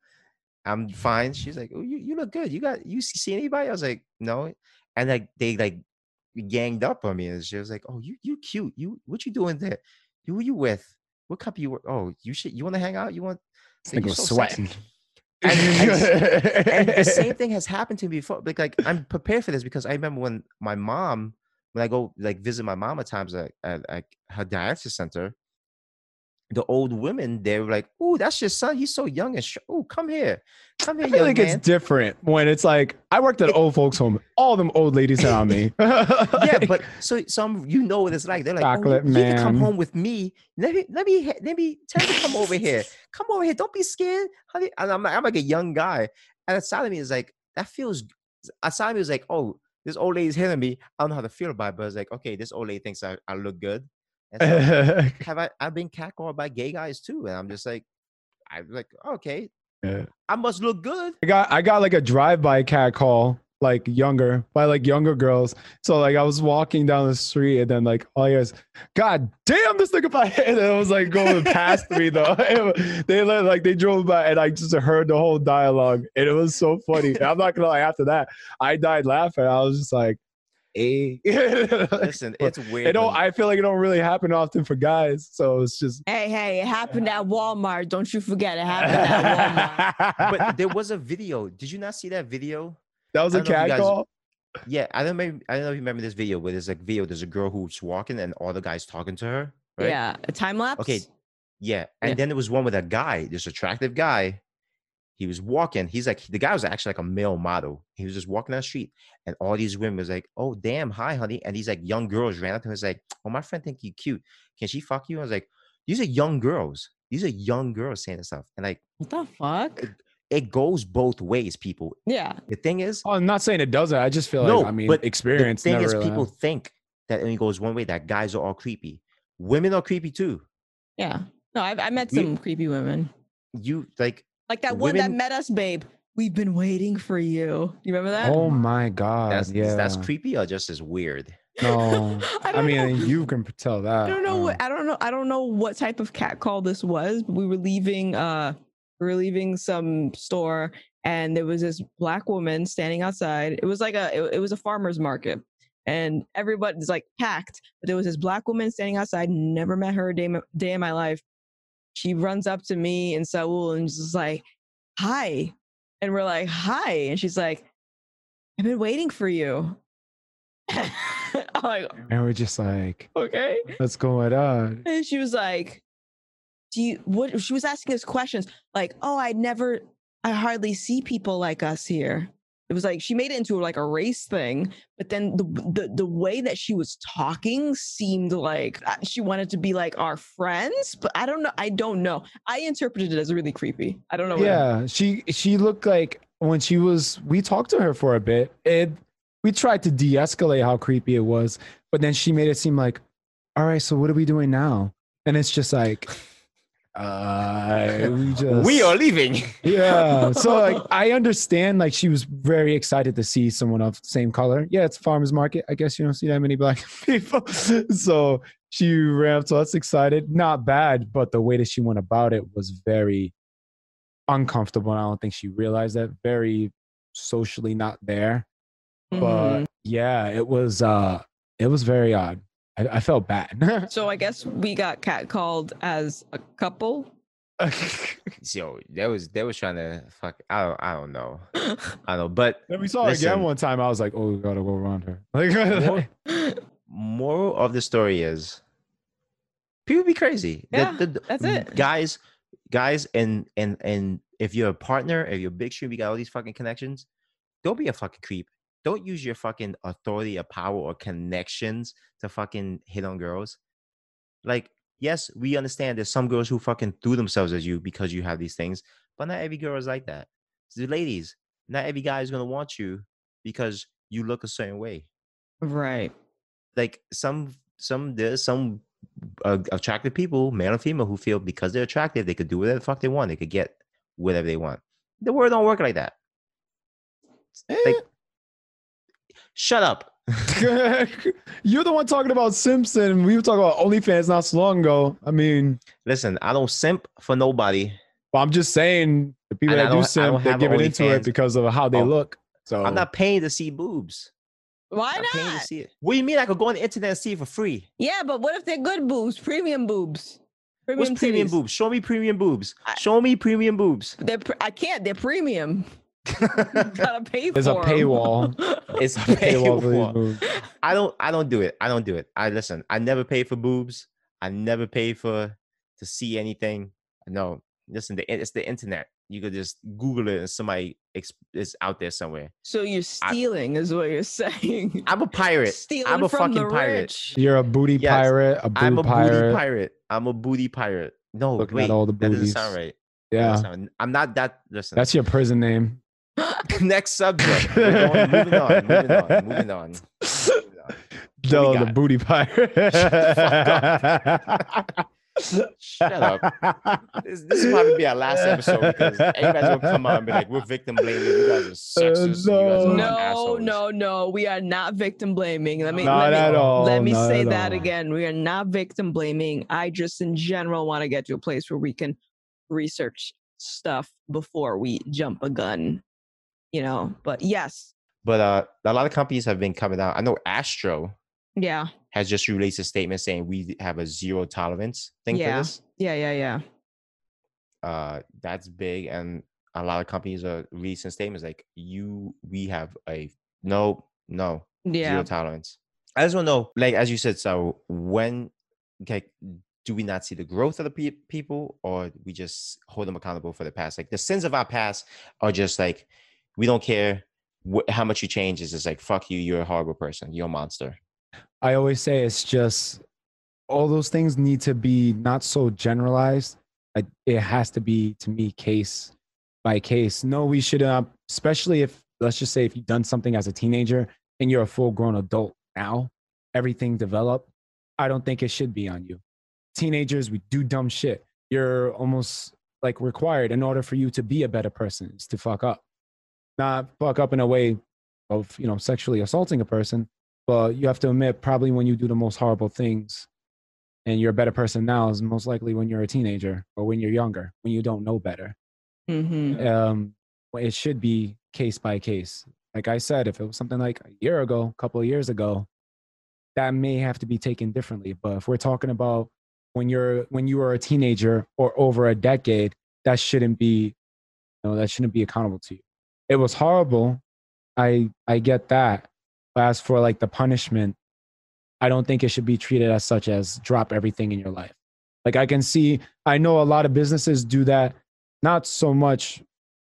B: I'm fine. She's like oh you, you look good. You got you see see anybody? I was like no. And like they like ganged up on me and she was like oh you you cute you what you doing there you who you with what company you work oh you should you want to hang out you want like,
C: nigga
B: you're so sexy."
C: sweating.
B: And- and- and the same thing has happened to me before. Like, like I'm prepared for this because I remember when my mom, when I go like visit my mom at times at, at, at her dialysis center, the old women they're like, "Oh, that's your son. He's so young and sh- oh, come here, come here,
C: I feel
B: young
C: like
B: man."
C: it's different when it's like I worked at
B: It-
C: old folks' home. All them old ladies on me.
B: yeah, but so some you know what it's like. They're like, oh,
C: Chocolate
B: oh, you, you can come home with me. Let me let me let me tell you to come over here. Come over here. Don't be scared, honey. And I'm, like- I'm like a young guy, and inside of me is like that feels. Inside of me is like, oh, this old lady's hitting me. I don't know how to feel about it, but it's like, okay, this old lady thinks I, I look good. So have I? I've been catcalled by gay guys too, and I'm just like, I'm like, okay,
C: Yeah.
B: I must look good.
C: I got I got like a drive-by cat call, like younger by like younger girls. So like I was walking down the street and then like all I hear is, God damn, this nigga by and it was like going past me though. It- they let- like they drove by and I just heard the whole dialogue and it was so funny. And I'm not gonna lie, after that, I died laughing. I was just like, hey.
B: Listen, it's weird.
C: it don't I feel like it don't really happen often for guys. So it's just
D: Hey, hey, it happened at Walmart. Don't you forget it happened at Walmart.
B: but there was a video. Did you not see that video?
C: that was
B: I
C: a
B: don't know if you
C: cat
B: guys-
C: call.
B: Yeah, I don't maybe I don't know if you remember this video where there's like video, there's a girl who's walking and all the guys talking to her. Right?
D: Yeah, a time lapse.
B: Okay. Yeah. And
D: Yeah.
B: then there was one with a guy, this attractive guy. He was walking. He's like, the guy was actually like a male model. He was just walking down the street, and all these women was like, "Oh, damn, hi, honey." And these like young girls ran up to him. and Was like, "Oh, my friend think you cute. Can she fuck you?" I was like, "These are young girls. These are young girls saying this stuff." And like,
D: What the fuck?
B: it goes both ways, people.
D: Yeah.
B: The thing is,
C: Oh, I'm not saying it doesn't. I just feel like
B: No,
C: I mean
B: but
C: experience.
B: the thing
C: never
B: is,
C: really
B: people
C: happened.
B: think that it only goes one way. That guys are all creepy. Women are creepy too.
D: Yeah. No, I've, I met
B: We-
D: some creepy women.
B: You like
D: Like that one that met us, babe. We've been waiting for you. You remember that?
C: Oh my god!
B: that's
C: yeah,
B: that's creepy or just as weird.
C: No,
D: I
C: I,
D: don't know.
C: mean you can tell that.
D: I don't know
C: um,
D: what I don't know. I don't know what type of cat call this was, but we were leaving uh we were leaving some store and there was this black woman standing outside. It was like a it, it was a farmer's market, and everybody's like packed. But there was this black woman standing outside. Never met her a day, day in my life. She runs up to me and Saul and just like, "Hi," and we're like, "Hi," and she's like, "I've been waiting for you." Like,
C: And we're just like,
D: okay.
C: what's going on?
D: And she was like, Do you what she was asking us questions like, Oh, I never I hardly see people like us here. It was like she made it into like a race thing, but then the the, the way that she was talking seemed like uh, she wanted to be like our friends, but I don't know. I don't know. I interpreted it as really creepy. I don't know.
C: Yeah, she she looked like when she was. We talked to her for a bit. It we tried to de-escalate how creepy it was, but then she made it seem like, all right, so what are we doing now? And it's just like, uh, we just
B: we are leaving.
C: yeah. So like I understand like she was very excited to see someone of same color. Yeah, it's farmers market. I guess you don't see that many black people. so she ran up to us excited. Not bad, but the way that she went about it was very uncomfortable. And I don't think she realized that. Very socially not there.
D: Mhm.
C: But yeah, it was uh it was very odd. I, I felt bad.
D: so I guess we got catcalled as a couple.
B: Yo, that was that was trying to fuck. I don't. I don't know. I don't know. But
C: then we saw her again one time. I was like, oh, we gotta go around her. Like,
B: moral of the story is people be crazy.
D: Yeah,
B: the- the-
D: that's it.
B: Guys, guys, and and and if you're a partner, if you're a big shoe, you got all these fucking connections. Don't be a fucking creep. Don't use your fucking authority or power or connections to fucking hit on girls. Like, yes, we understand there's some girls who fucking threw themselves at you because you have these things, but not every girl is like that. So ladies, not every guy is gonna want you because you look a certain way
D: right.
B: like some some there's some uh, attractive people, male and female, who feel because they're attractive, they could do whatever the fuck they want. They could get whatever they want. The world don't work like that. Like, shut up.
C: You're the one talking about Simpson. We were talking about OnlyFans not so long ago. I mean,
B: Listen, I don't simp for nobody.
C: well, I'm just saying the people
B: And
C: that
B: don't-
C: do
B: I
C: simp, they're
B: have
C: giving into it because of how they
B: Oh,
C: look. So
B: I'm not paying to see boobs.
D: Why
B: I'm paying to
D: not?
B: see it. What do you mean I could go on the internet and see it for free?
D: Yeah, but what if they're good boobs, premium boobs?
B: What's premium
D: titties?
B: boobs? Show me premium boobs.
D: I-
B: Show me premium boobs.
D: They're pre- I can't. They're premium. Gotta pay
C: There's a
D: for 'em.
C: paywall.
B: it's a
C: paywall for these
B: paywall. I don't I don't do it. I don't do it. I listen, I never pay for boobs. I never pay for to see anything. No. Listen, the, it's the internet. You could just Google it and somebody ex- is out there somewhere.
D: So you're stealing, is what you're saying.
B: I'm a pirate.
D: Stealing
B: I'm a
D: from
B: fucking
D: the
B: pirate.
D: rich.
C: You're a booty
B: Yes,
C: pirate, a booty
B: I'm a
C: pirate.
B: booty pirate. I'm a booty pirate. No,
C: Looking
B: wait,
C: at all the
B: that doesn't sound right.
C: Yeah,
B: sound- I'm not that. Listen,
C: that's your prison name.
B: next subject. We're going- moving on. Moving on. Moving on. Moving on.
C: No, the booty pirate.
B: Shut up. This, this will probably be our last episode because everybody's gonna come out and be like, "We're victim blaming. You guys are sexist. and you guys are
C: no.
D: No, no, no. We are not victim blaming. Let me
C: Not
D: let me,
C: at all,
D: Let me
C: not
D: say that
C: all.
D: again. We are not victim blaming. I just in general want to get to a place where we can research stuff before we jump a gun. You know, but yes.
B: But uh, a lot of companies have been coming out. I know Astro
D: Yeah.
B: has just released a statement saying we have a zero tolerance thing
D: Yeah.
B: for this.
D: Yeah, yeah, yeah.
B: Uh, that's big, and a lot of companies are releasing statements like, "You, we have a no, no,
D: Yeah.
B: zero tolerance." I just want to know, like as you said, so when, okay, do we not see the growth of the pe- people, or we just hold them accountable for the past? Like the sins of our past are just like we don't care wh- how much you change. It's just like fuck you, you're a horrible person, you're a monster.
C: I always say it's just all those things need to be not so generalized. It has to be to me case by case. No, we should uh, especially if let's just say if you've done something as a teenager and you're a full grown adult now, everything developed. I don't think it should be on you. Teenagers, we do dumb shit. You're almost like required in order for you to be a better person is to fuck up. Not fuck up in a way of, you know, sexually assaulting a person, but you have to admit probably when you do the most horrible things and you're a better person now is most likely when you're a teenager or when you're younger when you don't know better
D: Mm-hmm.
C: um it should be case by case. Like I said, if it was something like a year ago, a couple of years ago, that may have to be taken differently. But if we're talking about when you're when you were a teenager or over a decade, that shouldn't be, you know, that shouldn't be accountable to you. It was horrible. I I get that. But as for like the punishment, I don't think it should be treated as such as drop everything in your life. Like I can see, I know a lot of businesses do that, not so much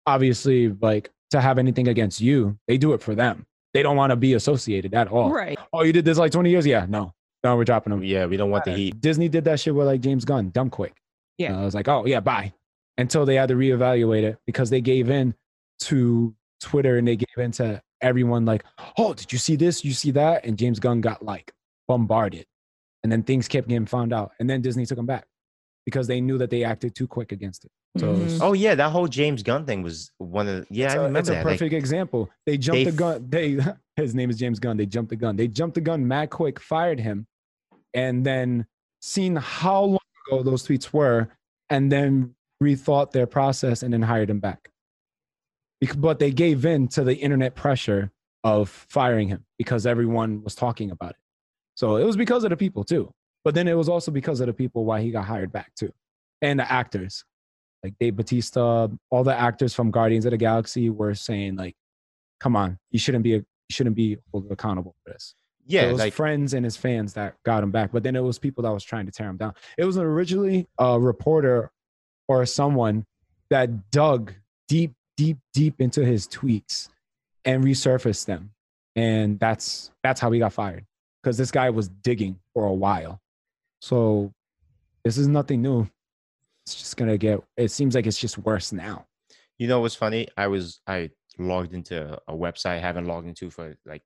C: obviously like to have anything against you. They do it for them. They don't want to be associated at all.
D: Right.
C: Oh, you did this like 20 years? Yeah, no. No, we're dropping them.
B: Yeah, we don't want the heat.
C: Disney did that shit with like James Gunn, dumb quick.
D: Yeah.
C: Uh, I was like, oh yeah, bye. Until they had to reevaluate it because they gave in to Twitter and they gave in to everyone like, oh, did you see this? You see that? And James Gunn got like bombarded. And then things kept getting found out. And then Disney took him back because they knew that they acted too quick against it. So
D: Mhm.
B: Oh yeah, that whole James Gunn thing was one of the, yeah,
C: it's
B: I
C: a,
B: remember
C: it's a
B: that. like,
C: perfect example. They jumped
B: they
C: the gun. They his name is James Gunn. They jumped the gun. They jumped the gun mad quick, fired him, and then seen how long ago those tweets were, and then rethought their process and then hired him back. But they gave in to the internet pressure of firing him because everyone was talking about it. So it was because of the people too. But then it was also because of the people why he got hired back too, and the actors like Dave Batista, all the actors from Guardians of the Galaxy were saying like, "Come on, you shouldn't be you shouldn't be held accountable for this."
B: yeah,
C: it was
B: like
C: friends and his fans that got him back, but then it was people that was trying to tear him down. It was originally a reporter or someone that dug deep, deep, deep into his tweets and resurfaced them, and that's that's how he got fired because this guy was digging for a while. So this is nothing new. It's just gonna get. It seems like it's just worse now.
B: You know what's funny? I was I logged into a website I haven't logged into for like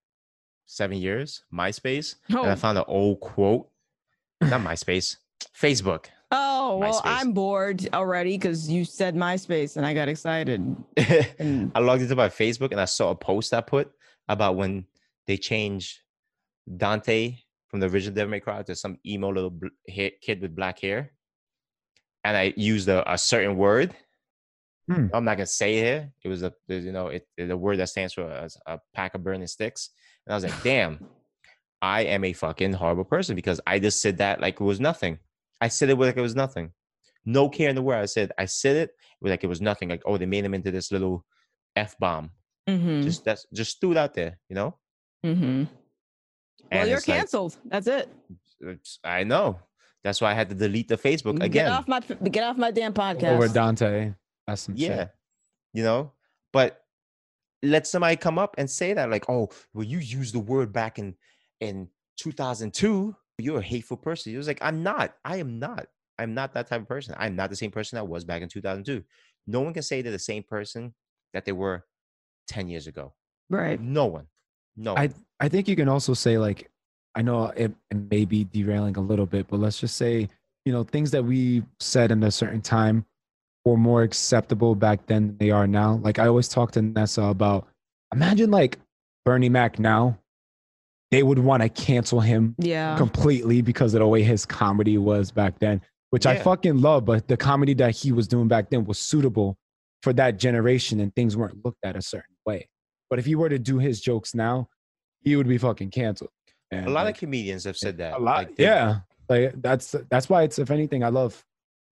B: seven years, MySpace, and I
D: Oh.
B: found an old quote. Not MySpace, Facebook.
D: Oh well,
B: MySpace.
D: I'm bored already because you said MySpace and I got excited. And
B: I logged into my Facebook and I saw a post I put about when they changed Dante from the original Devil May Cry to some emo little bl- hair, kid with black hair, and I used a, a certain word.
C: Hmm.
B: I'm not gonna say it here. It was a you know it the word that stands for a, a pack of burning sticks, and I was like, damn, I am a fucking horrible person because I just said that like it was nothing. I said it like it was nothing. No care in the world. I said I said it like it was nothing. Like oh, they made him into this little f bomb.
D: Mhm,
B: Just that's just threw it out there, you know.
D: mhm. Well,
B: And
D: you're
B: it's like,
D: canceled. That's it.
B: it's- I know. That's why I had to delete the Facebook again.
D: Get
B: again.
D: off my get off my damn podcast.
C: Over Dante, that's some shit.
B: Yeah, you know. But let somebody come up and say that, like, oh, well, you used the word back in in 2002. You're a hateful person. He was like, I'm not. I am not. I'm not that type of person. I'm not the same person I was back in 2002. No one can say they're the same person that they were 10 years ago.
D: right.
B: No one. No.
C: I. I think you can also say like I know it, it may be derailing a little bit, but let's just say you know things that we said in a certain time were more acceptable back then than they are now. Like I always talk to Nessa about imagine like Bernie Mac now, they would want to cancel him
D: Yeah.
C: completely because of the way his comedy was back then, which I fucking love. But the comedy that he was doing back then was suitable for that generation, and things weren't looked at a certain way. But if he were to do his jokes now, he would be fucking canceled. And
B: a lot
C: like,
B: of comedians have said that.
C: a lot,
B: like,
C: yeah. Like that's that's why it's if anything, I love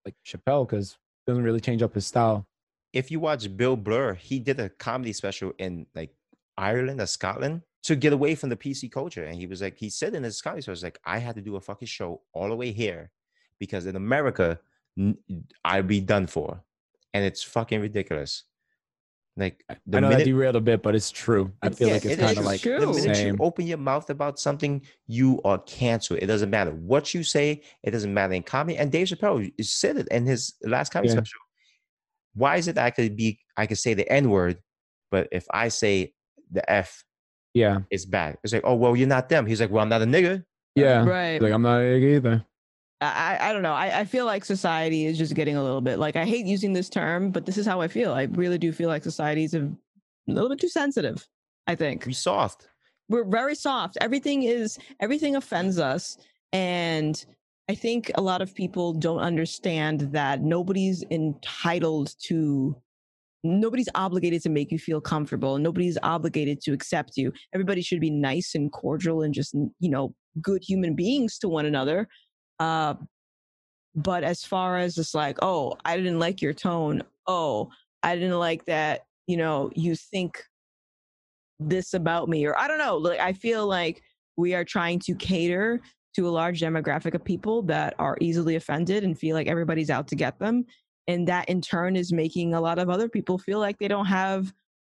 C: like Chappelle because it doesn't really change up his style.
B: if you watch Bill Burr, he did a comedy special in like Ireland or Scotland to get away from the PC culture. And he was like, he said in his comedy special, like, I had to do a fucking show all the way here because in America, I'd be done for. And it's fucking ridiculous. Like the
C: I know that derailed a bit, but it's true. I feel
B: yeah,
C: like it's
B: it
C: kind of like
D: true.
B: the
C: the
B: minute
C: same.
B: you open your mouth about something, you are canceled. It doesn't matter what you say. It doesn't matter in comedy. And Dave Chappelle said it in his last comedy
C: Yeah.
B: special. Why is it that I could be I could say the N word, but if I say the F,
C: Yeah,
B: it's bad. It's like, oh well, you're not them. He's like, well, I'm not a nigga.
C: yeah.
D: Right.
C: Like I'm not a nigga either.
D: I, I don't know. I, I feel like society is just getting a little bit like I hate using this term, but this is how I feel. I really do feel like society is a little bit too sensitive. I think
B: We soft.
D: we're very soft. Everything is everything offends us, and I think a lot of people don't understand that nobody's entitled to nobody's obligated to make you feel comfortable. Nobody's obligated to accept you. Everybody should be nice and cordial and just you know good human beings to one another. Uh, but as far as it's like, oh, I didn't like your tone. Oh, I didn't like that. You know, you think this about me, or I don't know. Like, I feel like we are trying to cater to a large demographic of people that are easily offended and feel like everybody's out to get them. And that in turn is making a lot of other people feel like they don't have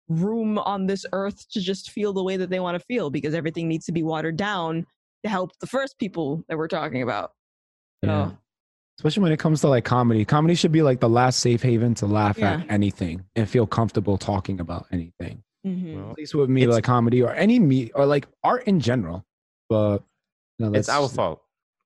D: room on this earth to just feel the way that they want to feel because everything needs to be watered down to help the first people that we're talking about.
C: Yeah. Especially when it comes to like comedy. Comedy should be like the last safe haven to laugh
D: Yeah.
C: at anything and feel comfortable talking about anything.
D: Mhm.
B: Well,
C: At least with me, like comedy or any me or like art in general. But no,
B: it's our fault.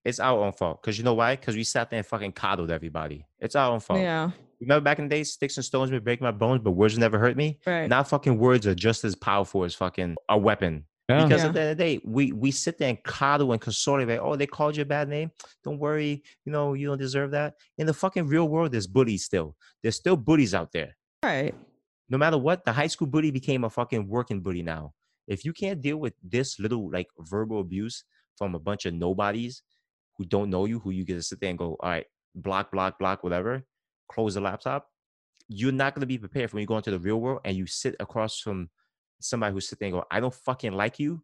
B: It's our own fault. Because you know why? Because we sat there and fucking coddled everybody. It's our own fault.
D: Yeah,
B: Remember back in the day, sticks and stones would break my bones, but words never hurt me.
D: right.
B: Now fucking words are just as powerful as fucking a weapon.
C: Yeah.
B: Because
D: Yeah.
B: at the end of the day, we we sit there and coddle and console like, oh, they called you a bad name. Don't worry, you know, you don't deserve that. In the fucking real world, there's bullies still. There's still bullies out there.
D: right.
B: No matter what, the high school bully became a fucking working bully now. If you can't deal with this little like verbal abuse from a bunch of nobodies who don't know you, who you get to sit there and go, all right, block, block, block, whatever, close the laptop, you're not gonna be prepared for when you go into the real world and you sit across from somebody who sit there and go, I don't fucking like you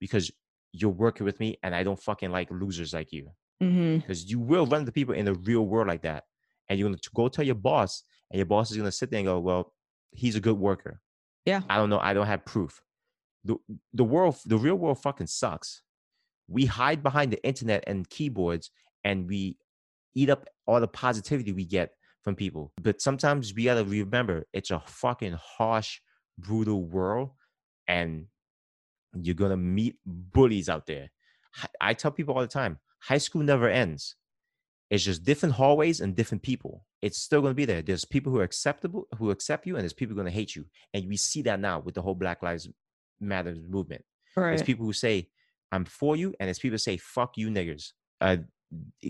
B: because you're working with me and I don't fucking like losers like you.
D: hmm
B: Because you will run into people in the real world like that. And you're gonna go tell your boss, and your boss is gonna sit there and go, Well, he's a good worker.
D: Yeah.
B: I don't know, I don't have proof. The the world, the real world fucking sucks. We hide behind the internet and keyboards and we eat up all the positivity we get from people. But sometimes we gotta remember it's a fucking harsh, brutal world, and you're gonna meet bullies out there. I tell people all the time, high school never ends. It's just different hallways and different people. It's still gonna be there. There's people who are acceptable, who accept you, and there's people gonna hate you. And we see that now with the whole Black Lives Matter movement. There's people who say, I'm for you, and there's people say, fuck you niggers. Uh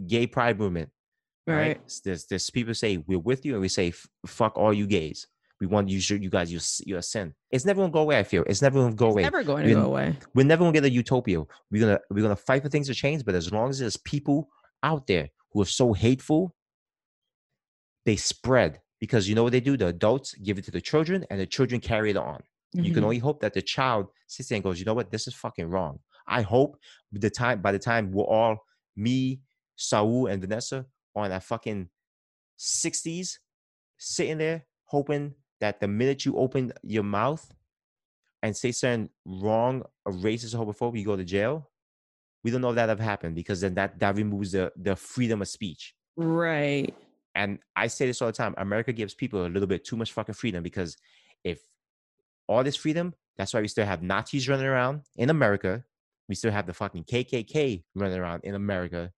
B: gay pride movement. Right.
D: Right.
B: There's there's people say we're with you, and we say fuck all you gays. We want you should you guys you're a sin. It's never gonna go away. I feel it's never gonna go
D: It's
B: away.
D: never going to
B: We're-
D: go away.
B: We're never gonna get a utopia. We're gonna we're gonna fight for things to change. But as long as there's people out there who are so hateful, they spread because you know what they do. The adults give it to the children, and the children carry it on. You can
D: Mhm.
B: only hope that the child sits there and goes, you know what, this is fucking wrong. I hope the time by the time we're all me, Saul, and Vanessa on our fucking sixties, sitting there hoping that the minute you open your mouth and say something wrong or racist or homophobic, you go to jail. We don't know if that have happened because then that that removes the the freedom of speech.
D: Right.
B: And I say this all the time America gives people a little bit too much fucking freedom because if all this freedom, that's why we still have Nazis running around in America. We still have the fucking KKK running around in America.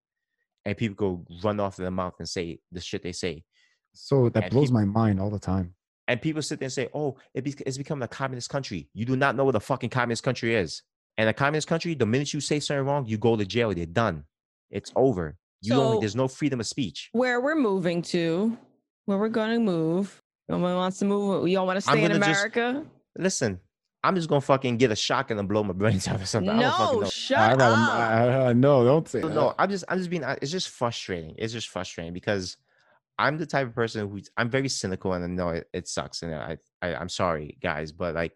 B: And people go run off their mouth and say the shit they say.
C: So that
B: And
C: blows
B: peop-
C: my mind all the time.
B: And people sit there and say, oh, it be- it's become a communist country. You do not know what a fucking communist country is. And a communist country, the minute you say something wrong, you go to jail. They're done. It's over. You don't, there's no freedom of speech.
D: Where we're moving to, where we're going to move. No one wants to move. You all want to
B: I'm
D: stay in
B: gonna just-
D: America?
B: Listen, I'm just gonna fucking get a shock and then blow my brains out or something. I don't
D: No,
B: know.
D: shut
C: I
D: up.
C: got I, I, no, don't say
B: No,
C: that.
B: no, I'm just I'm just being hon- it's just frustrating. It's just frustrating because I'm the type of person who I'm very cynical and I know it, it sucks and I, I I'm sorry guys, but like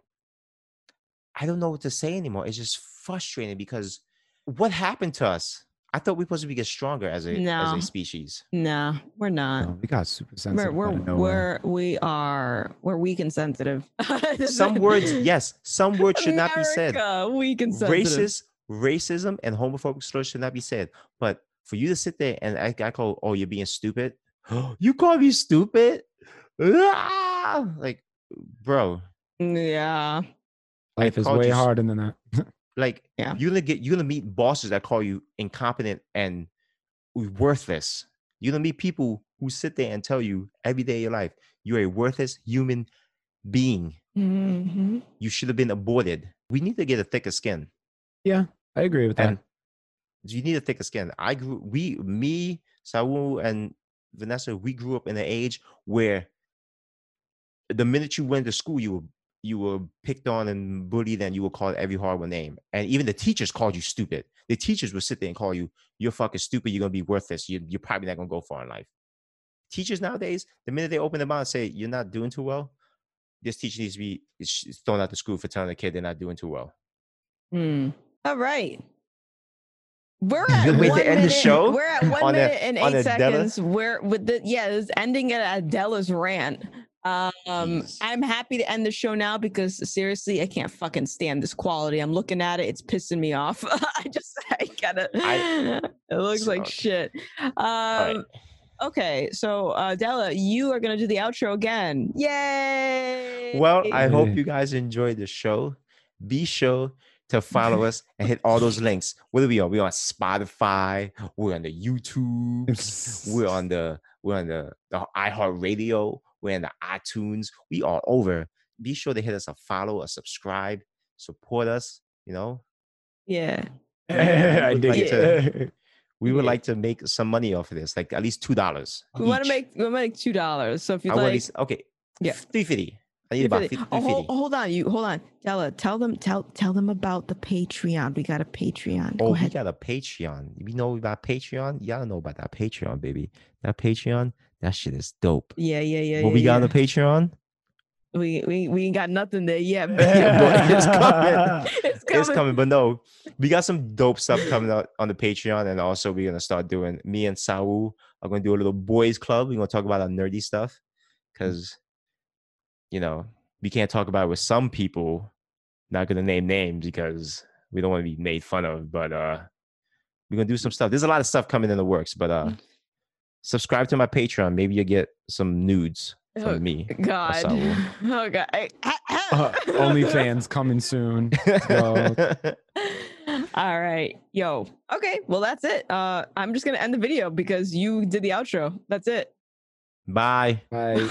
B: I don't know what to say anymore. It's just frustrating because what happened to us? I thought we were supposed to be get stronger as a as
D: No.
B: a species.
D: Nah, we're not.
C: No, we got super
D: We're
C: sensitive.
D: we're
C: out of nowhere.
D: we're we are we're weak and sensitive.
B: Some words, yes, some words should not be said.
D: Weak and sensitive.
B: racist racism and homophobic slurs should not be said but for you to sit there and I, I call oh you're being stupid you call me stupid Ah! like bro
D: Yeah.
C: Life is way
B: you
C: harder than that.
B: Like
D: Yeah.
B: you're gonna get you're gonna meet bosses that call you incompetent and worthless you're gonna meet people who sit there and tell you every day of your life you're a worthless human being
D: hmm
B: you should have been aborted we need to get a thicker skin
C: yeah, I agree with that.
B: and you need a thicker skin. I grew we me, Saul and Vanessa, we grew up in an age where the minute you went to school, you were you were picked on and bullied, and you were called every horrible name. And even the teachers called you stupid. The teachers would sit there and call you, "You're fucking stupid. You're gonna be worthless. You, you're probably not gonna go far in life." Teachers nowadays, the minute they open their mouth and say you're not doing too well, this teacher needs to be thrown out the school for telling the kid they're not doing too well.
D: Hmm. All right. We're at
B: to
D: one minute- We're at one
B: on a-
D: minute and
B: on
D: eight
B: Adela?
D: seconds. We're with the yeah, it's ending at Adela's rant. Um,
B: Jeez.
D: I'm happy to end the show now because seriously, I can't fucking stand this quality. I'm looking at it; it's pissing me off. I just, I gotta.
B: I-
D: it looks like shit. Um,
B: right.
D: okay, so uh, Della, you are gonna do the outro again. Yay!
B: Well, I hope you guys enjoyed the show. Be sure to follow us and hit all those links. What are we on? We're on Spotify. We're on the YouTube. We're on the we're on the, the iHeartRadio. We're in the iTunes. We are over. Be sure to hit us a follow, a subscribe, support us. You know,
D: yeah.
C: I
B: would
C: dig
B: like
C: it.
B: we would
D: Yeah.
B: like to make some money off of this, like at least two dollars.
D: We want to make we want to make two dollars. So if you
B: I
D: like,
B: least okay.
D: Yeah.
B: three fifty. I need about
D: 50.
B: fifty.
D: Oh, hold, hold on, you hold on, Della. Tell them, tell tell them about the Patreon. We got a Patreon.
B: Oh,
D: Go
B: we got a Patreon. You know about Patreon? Y'all know about that Patreon, baby. That Patreon, that shit is dope.
D: Yeah, yeah, yeah.
B: what
D: yeah,
B: we got on the Patreon?
D: We we we ain't got nothing there yet. but
B: it's coming.
D: it's coming.
B: It's coming, but no, we got some dope stuff coming out on the Patreon, and also we're gonna start doing. Me and Saul are gonna do a little boys club. We're gonna talk about our nerdy stuff, because you know we can't talk about it with some people. Not gonna name names because we don't want to be made fun of, but uh, we're gonna do some stuff. There's a lot of stuff coming in the works, but uh, subscribe to my Patreon. Maybe you get some nudes
D: Oh,
B: from me.
D: God. Oh God. I-
C: Uh, OnlyFans coming soon. So,
D: All right. Yo. Okay. Well, that's it. Uh, I'm just gonna end the video because you did the outro. That's it.
B: Bye.
C: bye.